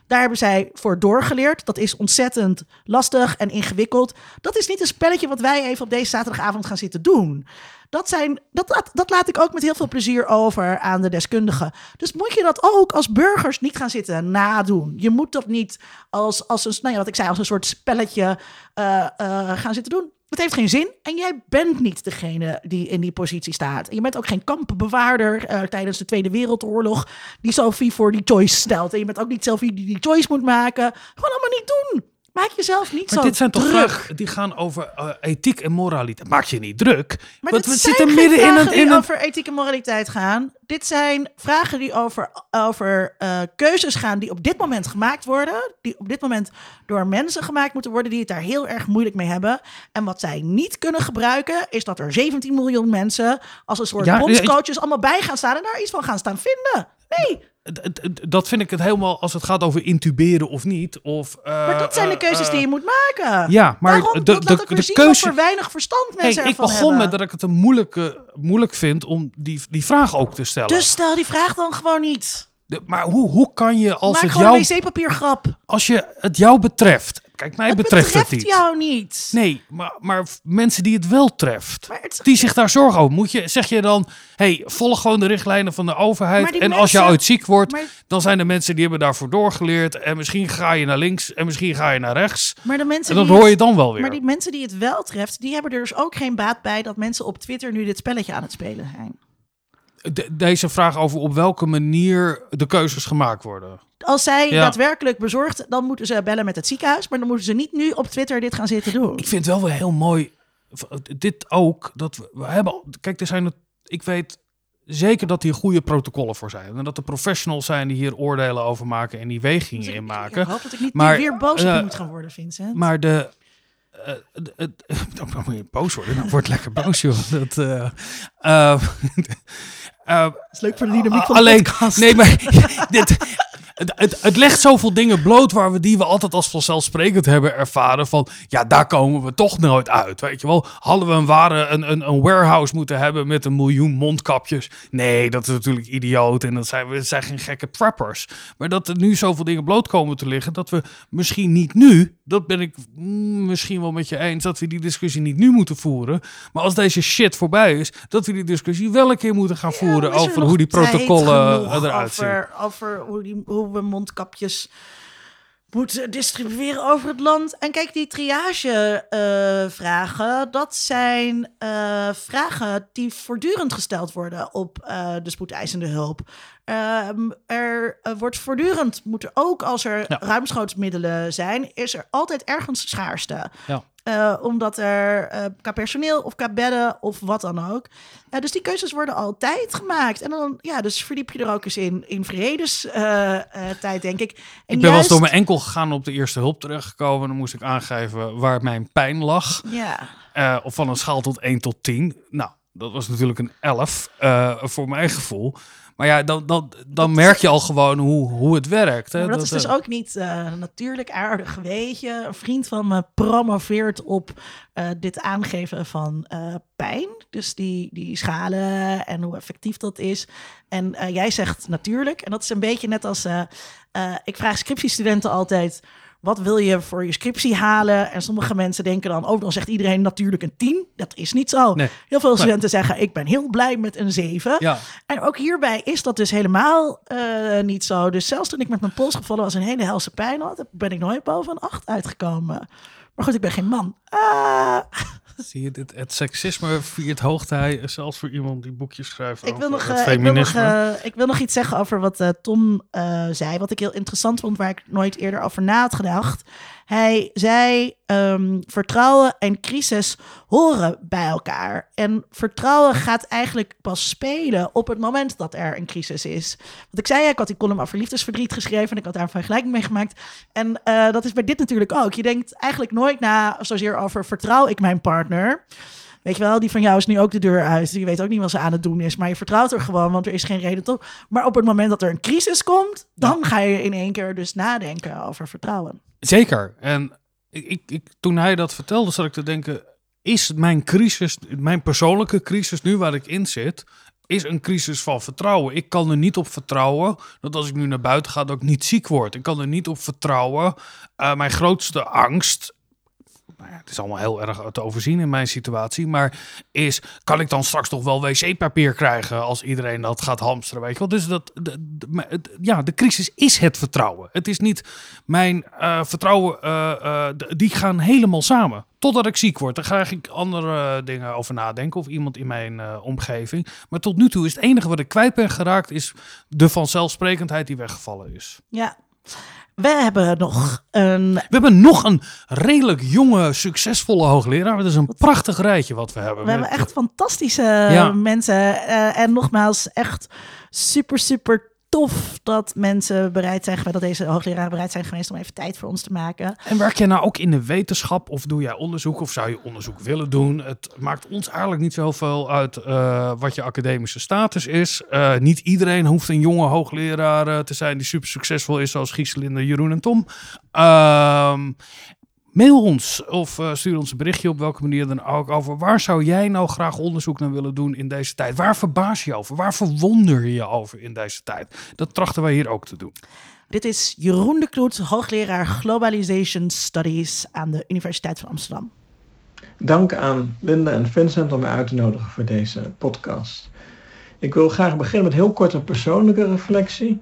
Daar hebben zij voor doorgeleerd. Dat is ontzettend lastig en ingewikkeld. Dat is niet een spelletje wat wij even op deze zaterdagavond gaan zitten doen. Dat, zijn, dat, dat, laat ik ook met heel veel plezier over aan de deskundigen. Dus moet je dat ook als burgers niet gaan zitten nadoen. Je moet dat niet als, als een, nou ja, wat ik zei, als een soort spelletje eh, eh, gaan zitten doen. Het heeft geen zin en jij bent niet degene die in die positie staat. Je bent ook geen kampenbewaarder eh, tijdens de Tweede Wereldoorlog die Sophie voor die choice stelt. En je bent ook niet Sophie die die choice moet maken. Gewoon allemaal niet doen. Maak jezelf niet Maar zo dit zijn toch druk. vragen die gaan over eh, ethiek en moraliteit. Maak je niet druk. Maar want dit we zitten midden in een. die In een over ethiek en moraliteit gaan. Dit zijn vragen die over, over eh, keuzes gaan die op dit moment gemaakt worden. Die op dit moment door mensen gemaakt moeten worden die het daar heel erg moeilijk mee hebben. En wat zij niet kunnen gebruiken is dat er 17 miljoen mensen als een soort Ja, bondscoaches allemaal bij gaan staan en daar iets van gaan staan vinden. Nee, dat vind ik het helemaal als het gaat over intuberen of niet. Of, eh, maar dat zijn de eh, keuzes eh, die je moet maken. Ja, maar Waarom? de, de, de keuze. voor weinig verstand Hey, mensen ik ervan begon hebben. met dat ik het een moeilijke, moeilijk vind om die, die vraag ook te stellen. Dus stel die vraag dan gewoon niet. De- maar hoe, hoe kan je als Maak het, gewoon jou, een wc-papier grap. als je het jou betreft. Kijk, mij Het betreft, betreft het niet. jou niet. Nee, maar, maar mensen die het wel treft. Het- Die zich daar zorgen over. Moet je, zeg je dan, hey, volg gewoon de richtlijnen van de overheid. En als je ooit ziek wordt, maar- dan zijn er mensen die hebben daarvoor doorgeleerd. En misschien ga je naar links en misschien ga je naar rechts. Maar de mensen En dat die hoor het- je dan wel weer. Maar die mensen die het wel treft, die hebben er dus ook geen baat bij dat mensen op Twitter nu dit spelletje aan het spelen zijn. De- deze vraag over op welke manier de keuzes gemaakt worden. Als zij Ja. daadwerkelijk bezorgd, dan moeten ze bellen met het ziekenhuis, maar dan moeten ze niet nu op Twitter dit gaan zitten doen. Ik vind het wel weer heel mooi. Dit ook. Dat we, we hebben. Kijk, er zijn. Ik weet zeker dat hier goede protocollen voor zijn. En dat er professionals zijn die hier oordelen over maken en die wegingen Dus ik- inmaken. Ik hoop dat ik niet Maar, weer boos eh, moet gaan worden, Vincent. Maar de. eh, Dan moet je boos worden. Dan wordt lekker boos, joh. Dat, eh, eh, is leuk voor de dynamiek van alleen, de podcast. Nee, maar dit, het, het, het legt zoveel dingen bloot waar we die we altijd als vanzelfsprekend hebben ervaren. Van ja, daar komen we toch nooit uit. Weet je wel, hadden we een ware een, een, een warehouse moeten hebben met een miljoen mondkapjes? Nee, dat is natuurlijk idioot. En dat zijn we zijn geen gekke preppers. Maar dat er nu zoveel dingen bloot komen te liggen, dat we misschien niet nu, dat ben ik mm, misschien wel met je eens, dat we die discussie niet nu moeten voeren. Maar als deze shit voorbij is, dat we die discussie wel een keer moeten gaan voeren er over hoe die protocollen eruit zien. over, over hoe, die, hoe mondkapjes moeten distribueren over het land. En kijk, die triage-vragen, dat zijn eh, vragen die voortdurend gesteld worden op eh, de spoedeisende hulp. Ehm, er eh, wordt voortdurend, moet er ook als er Ja. ruimschootsmiddelen zijn, is er altijd ergens schaarste. Ja. Eh, omdat er eh qua personeel of qua bedden of wat dan ook. Eh, dus die keuzes worden altijd gemaakt. En dan, ja, dus verdiep je er ook eens in, in vredestijd, denk ik. En Ik ben wel eens door mijn enkel gegaan op de eerste hulp terechtgekomen. Dan moest ik aangeven waar mijn pijn lag. Ja, of van een schaal tot 1 tot 10. Nou, dat was natuurlijk een 11 eh, voor mijn gevoel. Maar ja, dan, dan, dan merk je al gewoon hoe, hoe het werkt. Hè? Maar dat, is dus eh, ook niet uh, natuurlijk aardig. Weet je, een vriend van me promoveert op uh, dit aangeven van uh, pijn. Dus die, die schalen en hoe effectief dat is. En jij zegt natuurlijk. En dat is een beetje net als... ik vraag scriptiestudenten altijd wat wil je voor je scriptie halen? En sommige mensen denken dan, oh, dan zegt iedereen natuurlijk een 10. Dat is niet zo. Nee. Heel veel studenten zeggen, ik ben heel blij met een 7. Ja. En ook hierbij is dat dus helemaal uh, niet zo. Dus zelfs toen ik met mijn pols gevallen was en een hele helse pijn had, ben ik nooit boven een 8 uitgekomen. Maar goed, ik ben geen man. Ah. Zie je, dit, het seksisme viert hoogtij, zelfs voor iemand die boekjes schrijft ik over wil nog, het uh, feminisme. Ik wil nog, uh, ik wil nog iets zeggen over wat uh, Tom zei, wat ik heel interessant vond, waar ik nooit eerder over na had gedacht. Hij zei: um, vertrouwen en crisis horen bij elkaar. En vertrouwen gaat eigenlijk pas spelen op het moment dat er een crisis is. Wat ik zei, ik had die column over liefdesverdriet geschreven en ik had daar een vergelijking mee gemaakt. En uh, dat is bij dit natuurlijk ook. Je denkt eigenlijk nooit na zozeer over vertrouw ik mijn partner. Weet je wel, die van jou is nu ook de deur uit. Die weet ook niet wat ze aan het doen is. Maar je vertrouwt er gewoon, want er is geen reden toch. Maar op het moment dat er een crisis komt, dan ja. ga je in één keer dus nadenken over vertrouwen. Zeker. En ik, ik, ik, toen hij dat vertelde, zat ik te denken: is mijn crisis, mijn persoonlijke crisis nu waar ik in zit, is een crisis van vertrouwen. Ik kan er niet op vertrouwen dat als ik nu naar buiten ga, dat ik niet ziek word. Ik kan er niet op vertrouwen. Uh, mijn grootste angst nou ja, het is allemaal heel erg te overzien in mijn situatie. Maar is, kan ik dan straks toch wel wc-papier krijgen als iedereen dat gaat hamsteren? Weet je wel? Dus dat, de, ja, de crisis is het vertrouwen. Het is niet mijn uh, vertrouwen, uh, uh, die gaan helemaal samen. Totdat ik ziek word. Dan ga ik andere dingen over nadenken. Of iemand in mijn omgeving. Maar tot nu toe is het enige wat ik kwijt ben geraakt. Is de vanzelfsprekendheid die weggevallen is. Ja. We hebben nog een. We hebben nog een redelijk jonge, succesvolle hoogleraar. Het is een prachtig rijtje wat we hebben. We hebben echt fantastische ja. mensen. Uh, en nogmaals, echt super, super tof dat mensen bereid zijn, dat deze hoogleraren bereid zijn geweest om even tijd voor ons te maken. En werk jij nou ook in de wetenschap of doe jij onderzoek of zou je onderzoek willen doen? Het maakt ons eigenlijk niet zoveel uit uh, wat je academische status is. Uh, niet iedereen hoeft een jonge hoogleraar uh, te zijn die super succesvol is, zoals Gieselinde, Jeroen en Tom. Uh, Mail ons of uh, stuur ons een berichtje op welke manier dan ook over waar zou jij nou graag onderzoek naar willen doen in deze tijd? Waar verbaas je over? Waar verwonder je je over in deze tijd? Dat trachten wij hier ook te doen. Dit is Jeroen de Kloet, hoogleraar Globalization Studies aan de Universiteit van Amsterdam. Dank aan Linda en Vincent om mij uit te nodigen voor deze podcast. Ik wil graag beginnen met heel kort een persoonlijke reflectie.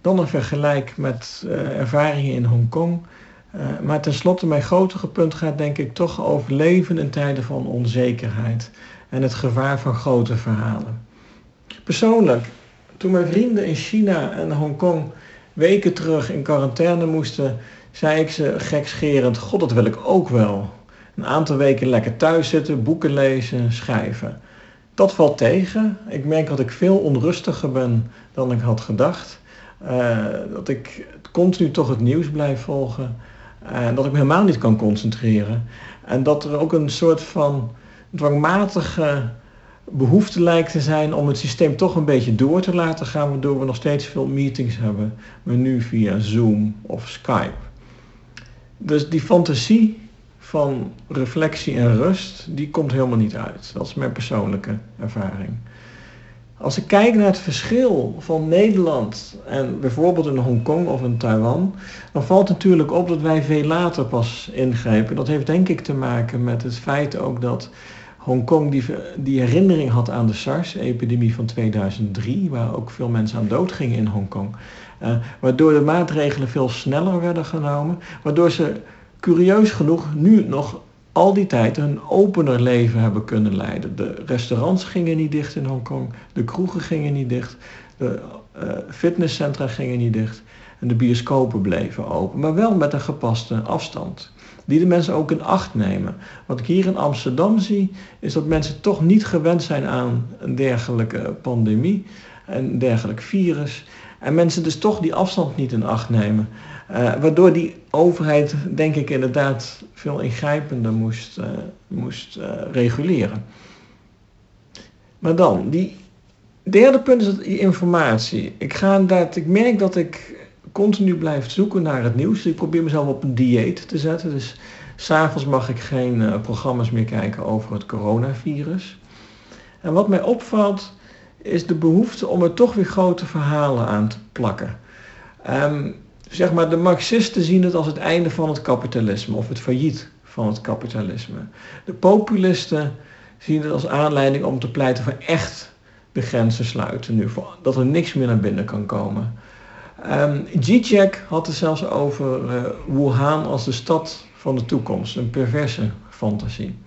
Dan een vergelijk met uh, ervaringen in Hongkong. Uh, maar tenslotte, mijn grotere punt gaat denk ik toch over leven in tijden van onzekerheid en het gevaar van grote verhalen. Persoonlijk, toen mijn vrienden in China en Hongkong weken terug in quarantaine moesten, zei ik ze gekscherend: God, dat wil ik ook wel. Een aantal weken lekker thuis zitten, boeken lezen, schrijven. Dat valt tegen. Ik merk dat ik veel onrustiger ben dan ik had gedacht. Uh, dat ik continu toch het nieuws blijf volgen. En dat ik me helemaal niet kan concentreren. En dat er ook een soort van dwangmatige behoefte lijkt te zijn om het systeem toch een beetje door te laten gaan, waardoor we nog steeds veel meetings hebben, maar nu via Zoom of Skype. Dus die fantasie van reflectie en rust, die komt helemaal niet uit. Dat is mijn persoonlijke ervaring. Als ik kijk naar het verschil van Nederland en bijvoorbeeld in Hongkong of in Taiwan, dan valt natuurlijk op dat wij veel later pas ingrijpen. Dat heeft denk ik te maken met het feit ook dat Hongkong die, die herinnering had aan de SARS-epidemie van 2003, waar ook veel mensen aan dood gingen in Hongkong. Uh, waardoor de maatregelen veel sneller werden genomen, waardoor ze curieus genoeg nu nog al die tijd een opener leven hebben kunnen leiden. De restaurants gingen niet dicht in Hongkong, de kroegen gingen niet dicht, de uh, fitnesscentra gingen niet dicht en de bioscopen bleven open, maar wel met een gepaste afstand. Die de mensen ook in acht nemen. Wat ik hier in Amsterdam zie, is dat mensen toch niet gewend zijn aan een dergelijke pandemie, een dergelijk virus. En mensen dus toch die afstand niet in acht nemen. Uh, waardoor die overheid, denk ik, inderdaad veel ingrijpender moest, uh, moest uh, reguleren. Maar dan, die derde punt is dat informatie. Ik, ga dat, ik merk dat ik continu blijf zoeken naar het nieuws. Ik probeer mezelf op een dieet te zetten. Dus s'avonds mag ik geen programma's meer kijken over het coronavirus. En wat mij opvalt is de behoefte om er toch weer grote verhalen aan te plakken. Um, zeg maar, de Marxisten zien het als het einde van het kapitalisme of het failliet van het kapitalisme. De populisten zien het als aanleiding om te pleiten voor echt de grenzen sluiten nu, dat er niks meer naar binnen kan komen. Um, Zizek had het zelfs over uh, Wuhan als de stad van de toekomst, een perverse fantasie.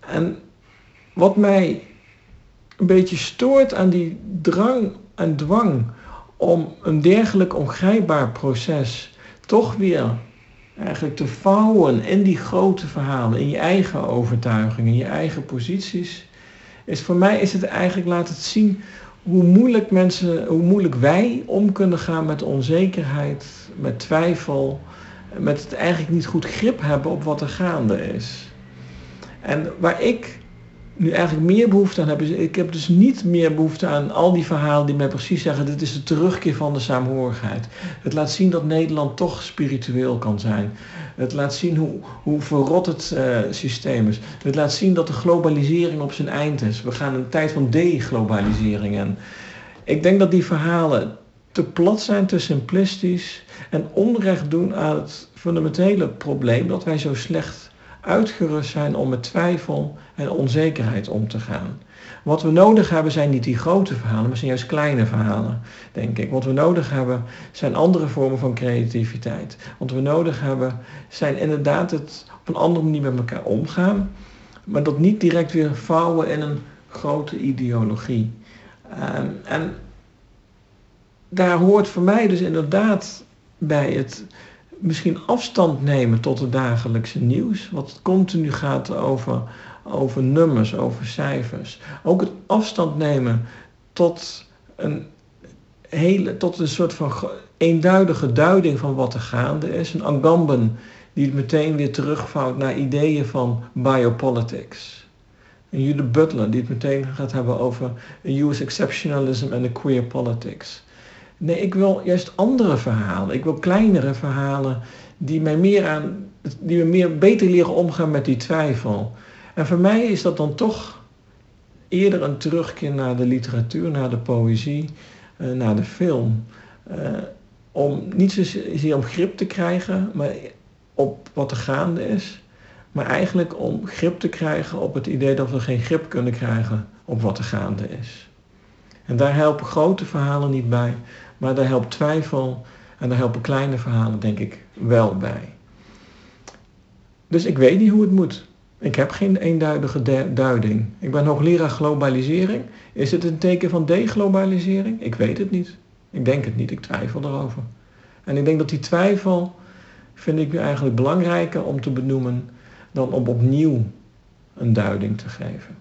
En wat mij een beetje stoort aan die drang en dwang om een dergelijk ongrijpbaar proces toch weer eigenlijk te vouwen in die grote verhalen, in je eigen overtuigingen, in je eigen posities, is voor mij is het eigenlijk laat het zien hoe moeilijk mensen, hoe moeilijk wij om kunnen gaan met onzekerheid, met twijfel, met het eigenlijk niet goed grip hebben op wat er gaande is. En waar ik nu eigenlijk meer behoefte aan heb. Ik heb dus niet meer behoefte aan al die verhalen die mij precies zeggen: dit is de terugkeer van de saamhorigheid. Het laat zien dat Nederland toch spiritueel kan zijn. Het laat zien hoe, hoe verrot het uh, systeem is. Het laat zien dat de globalisering op zijn eind is. We gaan een tijd van deglobalisering in. Ik denk dat die verhalen te plat zijn, te simplistisch en onrecht doen aan het fundamentele probleem dat wij zo slecht uitgerust zijn om met twijfel en onzekerheid om te gaan. Wat we nodig hebben zijn niet die grote verhalen, maar zijn juist kleine verhalen, denk ik. Wat we nodig hebben zijn andere vormen van creativiteit. Wat we nodig hebben zijn inderdaad het op een andere manier met elkaar omgaan, maar dat niet direct weer vouwen in een grote ideologie. Ehm, en daar hoort voor mij dus inderdaad bij het misschien afstand nemen tot het dagelijkse nieuws, wat continu gaat over, over nummers, over cijfers. Ook het afstand nemen tot een, hele, tot een soort van eenduidige duiding van wat er gaande is. Een Agamben die het meteen weer terugvouwt naar ideeën van biopolitics. Een Judith Butler die het meteen gaat hebben over US exceptionalism en de queer politics. Nee, ik wil juist andere verhalen. Ik wil kleinere verhalen die mij meer aan, die me meer beter leren omgaan met die twijfel. En voor mij is dat dan toch eerder een terugkeer naar de literatuur, naar de poëzie, uh, naar de film. Uh, om niet zozeer om grip te krijgen maar op wat er gaande is, maar eigenlijk om grip te krijgen op het idee dat we geen grip kunnen krijgen op wat er gaande is. En daar helpen grote verhalen niet bij, maar daar helpt twijfel en daar helpen kleine verhalen, denk ik, wel bij. Dus ik weet niet hoe het moet. Ik heb geen eenduidige duiding. Ik ben hoogleraar globalisering. Is het een teken van deglobalisering? Ik weet het niet. Ik denk het niet. Ik twijfel erover. En ik denk dat die twijfel vind ik eigenlijk belangrijker om te benoemen dan om opnieuw een duiding te geven.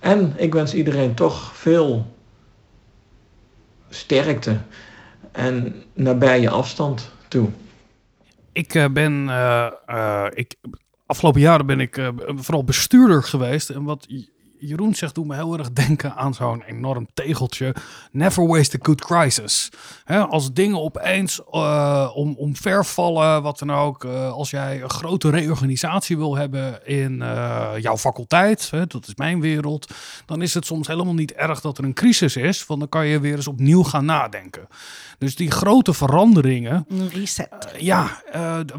En ik wens iedereen toch veel sterkte en nabije afstand toe. Ik uh, ben, uh, ik, afgelopen jaren ben ik vooral bestuurder geweest. En wat Jeroen zegt, doet me heel erg denken aan zo'n enorm tegeltje. Never waste a good crisis. als dingen opeens uh, om, omvervallen, wat dan ook. Uh, als jij een grote reorganisatie wil hebben in uh, jouw faculteit, hè, dat is mijn wereld. Dan is het soms helemaal niet erg dat er een crisis is. Want dan kan je weer eens opnieuw gaan nadenken. Dus die grote veranderingen. Een reset. ja,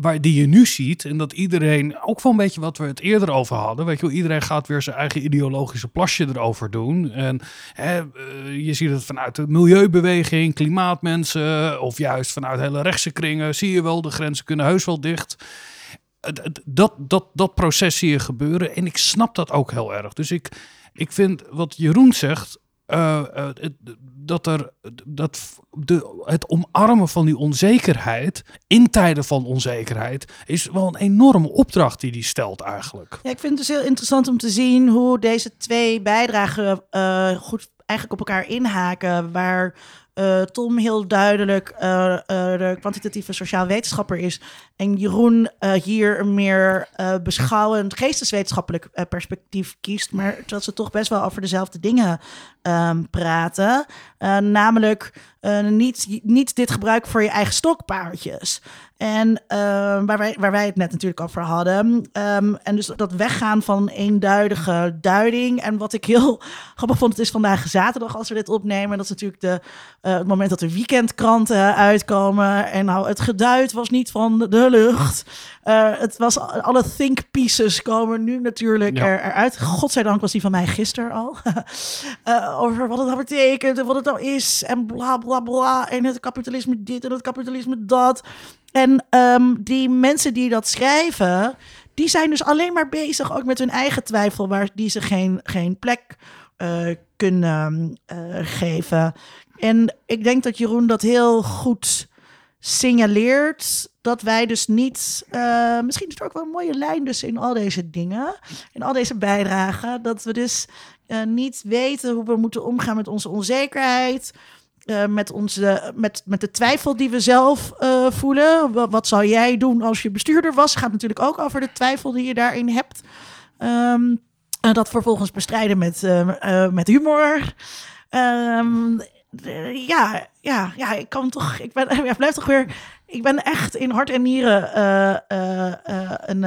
waar die je nu ziet. En dat iedereen, ook van een beetje wat we het eerder over hadden. Weet je wel, iedereen gaat weer zijn eigen ideologie plasje erover doen. En hè, eh, je ziet het vanuit de milieubeweging, klimaatmensen of juist vanuit hele rechtse kringen. Zie je wel, de grenzen kunnen heus wel dicht. Dat, dat, dat proces zie je gebeuren en ik snap dat ook heel erg. Dus ik, ik vind wat Jeroen zegt, uh, uh, dat er dat de, het omarmen van die onzekerheid in tijden van onzekerheid is wel een enorme opdracht die die stelt eigenlijk. Ja, ik vind het dus heel interessant om te zien hoe deze twee bijdragen uh, goed eigenlijk op elkaar inhaken, waar eh, Tom heel duidelijk eh, eh, de kwantitatieve sociaal wetenschapper is. En Jeroen hier een meer beschouwend geesteswetenschappelijk perspectief kiest. Maar dat ze toch best wel over dezelfde dingen ehm, praten. Namelijk eh, niet, niet dit gebruik voor je eigen stokpaardjes. En ehm, waar, wij, waar wij het net natuurlijk over hadden. Ehm, en dus dat weggaan van een eenduidige duiding. En wat ik heel grappig vond, het is vandaag zaterdag als we dit opnemen. Dat is natuurlijk de, eh, het moment dat de weekendkranten uitkomen. En nou, het geduid was niet van de lucht. Eh, het was alle think pieces komen nu natuurlijk Ja. er, eruit. Godzijdank was die van mij gisteren al. Eh, over wat het nou betekent en wat het nou is. En bla bla bla. En het kapitalisme dit en het kapitalisme dat. En ehm, die mensen die dat schrijven, die zijn dus alleen maar bezig ook met hun eigen twijfel, waar die ze geen, geen plek eh, kunnen geven. En ik denk dat Jeroen dat heel goed signaleert. Dat wij dus niet. eh, misschien is er ook wel een mooie lijn dus in al deze dingen. In al deze bijdragen. Dat we dus eh, niet weten hoe we moeten omgaan met onze onzekerheid. eh, met, onze, met, met de twijfel die we zelf voelen. Wat, zou jij doen als je bestuurder was? Gaat natuurlijk ook over de twijfel die je daarin hebt. Ehm, en dat vervolgens bestrijden met, met humor. Ehm, eh, ja, ja, ja, ik kan toch. Ik ben, ja, blijf toch weer. Ik ben echt in hart en nieren eh, eh, eh, een,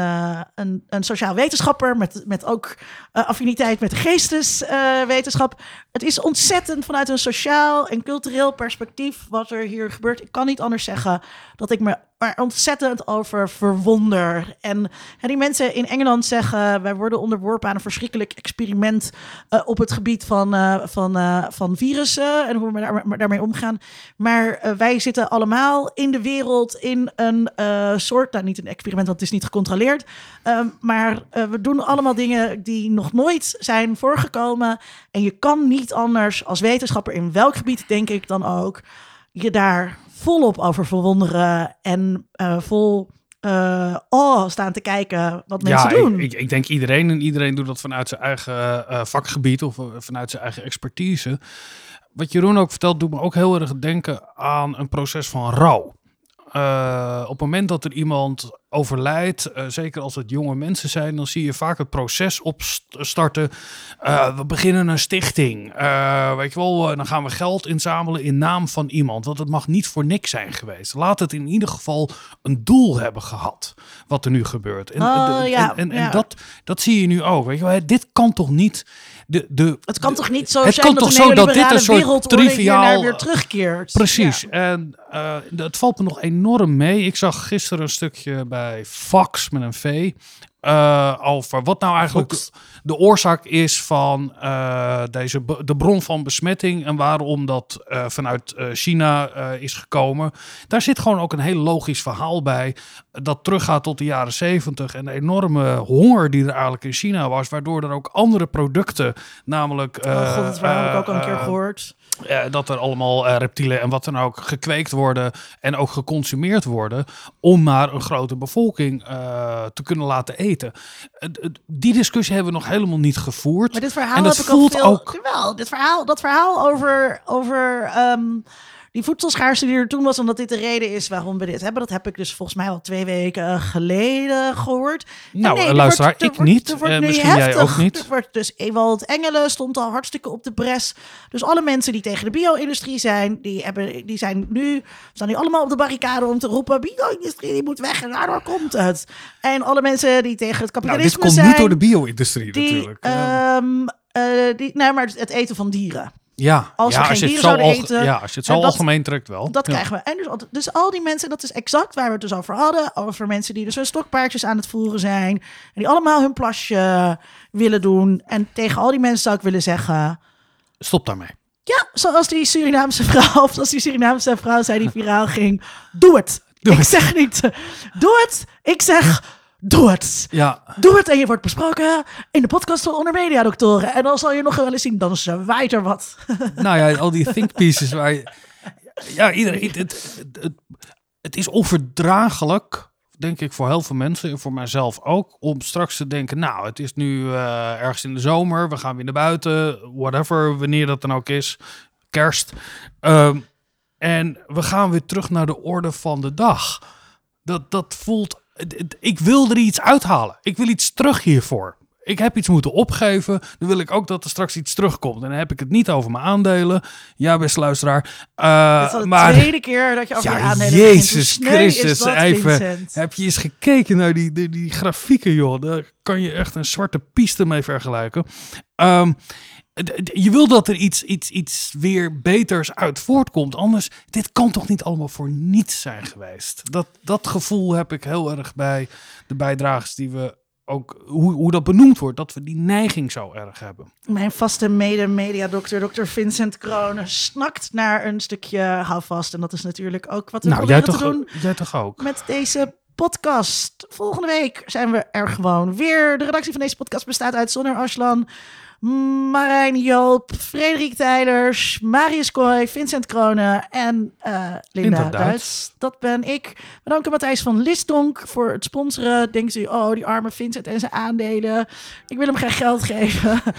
een, een sociaal wetenschapper met, met ook affiniteit met de geesteswetenschap. het is ontzettend vanuit een sociaal en cultureel perspectief wat er hier gebeurt. Ik kan niet anders zeggen dat ik me er ontzettend over verwonder. En die mensen in Engeland zeggen: wij worden onderworpen aan een verschrikkelijk experiment eh, op het gebied van, eh, van, eh, van virussen en hoe we daar, daarmee omgaan. Maar wij zitten allemaal in de wereld in een soort, nou niet een experiment, want het is niet gecontroleerd. ehm, maar we doen allemaal dingen die nog nooit zijn voorgekomen. En je kan niet anders als wetenschapper in welk gebied, denk ik dan ook, je daar volop over verwonderen en eh, vol oh staan te kijken wat mensen ja, doen. Ik, ik, ik denk iedereen en iedereen doet dat vanuit zijn eigen eh, vakgebied of vanuit zijn eigen expertise. Wat Jeroen ook vertelt, doet me ook heel erg denken aan een proces van rouw. Eh, op het moment dat er iemand overlijdt, eh, zeker als het jonge mensen zijn, dan zie je vaak het proces opstarten. Eh, we beginnen een stichting. Weet je wel, dan gaan we geld inzamelen in naam van iemand. Want het mag niet voor niks zijn geweest. Laat het in ieder geval een doel hebben gehad, wat er nu gebeurt. En, Oh, en- ja, en, en ja. dat, dat zie je nu ook. Weet je wel, dit kan toch niet. De, de, het kan toch niet zo het zijn kan dat toch een zo dat dit een soort triviaal- weer terugkeert. Precies. Ja. En eh het valt me nog enorm mee. Ik zag gisteren een stukje bij Fox met een V. eh, over wat nou eigenlijk de, de oorzaak is van eh, deze de bron van besmetting en waarom dat eh, vanuit China is gekomen. Daar zit gewoon ook een heel logisch verhaal bij dat teruggaat tot de jaren zeventig en de enorme honger die er eigenlijk in China was, waardoor er ook andere producten, namelijk oh god, dat heb ik ook al een keer eh, gehoord. eh, dat er allemaal reptielen en wat dan ook gekweekt worden en ook geconsumeerd worden om maar een grote bevolking te kunnen laten eten. Die discussie hebben we nog helemaal niet gevoerd. Maar dit verhaal en dat heb ik al voelt veel... ook- Jawel, dit verhaal, dat verhaal over, over ehm, die voedselschaarste die er toen was... en dat dit de reden is waarom we dit hebben... dat heb ik dus volgens mij al twee weken geleden gehoord. Nou, er luisteraar, wordt- er ik wordt- niet. nu misschien jij ook niet. Er wordt dus Ewald Engelen stond al hartstikke op de bres. Dus alle mensen die tegen de bio-industrie zijn... die, hebben, die zijn nu, staan nu allemaal op de barricade om te roepen... bio-industrie die moet weg en daardoor komt het. En alle mensen die tegen het Nou, kapitalisme dit komt zijn... niet door de bio-industrie natuurlijk. Ehm, eh, die, nee, maar het eten van dieren. Ja, als we ja, geen je het dieren zo zouden alge- eten, ja, als je het zo en dat- algemeen trekt wel. Dat Ja. krijgen we. En dus, al- dus al die mensen, dat is exact waar we het dus over hadden. Over mensen die dus hun stokpaardjes aan het voeren zijn. En die allemaal hun plasje willen doen. En tegen al die mensen zou ik willen zeggen... Stop daarmee. Ja, zoals die Surinaamse vrouw, of zoals die Surinaamse vrouw zei die viraal ging. Doe het. Doe ik het. zeg niet, doe het. Ik zeg, doe het. Ja, Doe het en je wordt besproken in de podcast van Onder Media Doctoren. En dan zal je nog wel eens zien, dan zwaait er wat. nou ja, al die think pieces waar je... Ja, iedereen... Het, het, het, het is onverdraaglijk, denk ik, voor heel veel mensen en voor mijzelf ook, om straks te denken, nou, het is nu eh, ergens in de zomer, we gaan weer naar buiten, whatever, wanneer dat dan ook is, kerst. Ehm, En we gaan weer terug naar de orde van de dag. Dat, dat voelt. Ik wil er iets uithalen. Ik wil iets terug hiervoor. Ik heb iets moeten opgeven. Dan wil ik ook dat er straks iets terugkomt. En dan heb ik het niet over mijn aandelen. Ja, beste luisteraar. Eh, Het is de maar tweede keer dat je over Ja, je aandelen Jezus Christus, dat, even. Vincent? heb je eens gekeken naar die, die, die grafieken, joh? Daar kan je echt een zwarte piste mee vergelijken. D- je wil dat er iets, iets, iets weer beters uit voortkomt. Anders, dit kan toch niet allemaal voor niets zijn geweest. Dat, dat gevoel heb ik heel erg bij de bijdragers die we ook, hoe, hoe dat benoemd wordt, dat we die neiging zo erg hebben. Mijn vaste mede-mediadokter, dokter Vincent Kroon, snakt naar een stukje houvast. En dat is natuurlijk ook wat we nou, jij toch, te doen jij toch ook? met deze podcast. Volgende week zijn we er gewoon weer. De redactie van deze podcast bestaat uit Sonner Aslan, Marijn Joop, Frederik Tijders, Marius Kooi, Vincent Kronen en eh, Linda Duits. Dat ben ik. Bedankt Matthijs van Listonk voor het sponsoren. Denkt u, oh, die arme Vincent en zijn aandelen. Ik wil hem geen geld geven.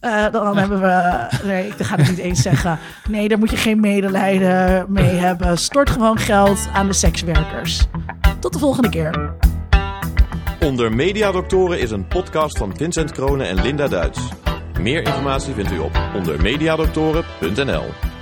Eh, dan hebben we... Nee, ik ga het niet eens zeggen. Nee, daar moet je geen medelijden mee hebben. Stort gewoon geld aan de sekswerkers. Tot de volgende keer. Onder Mediadoktoren is een podcast van Vincent Kronen en Linda Duits. Meer informatie vindt u op ondermediadoktoren.nl.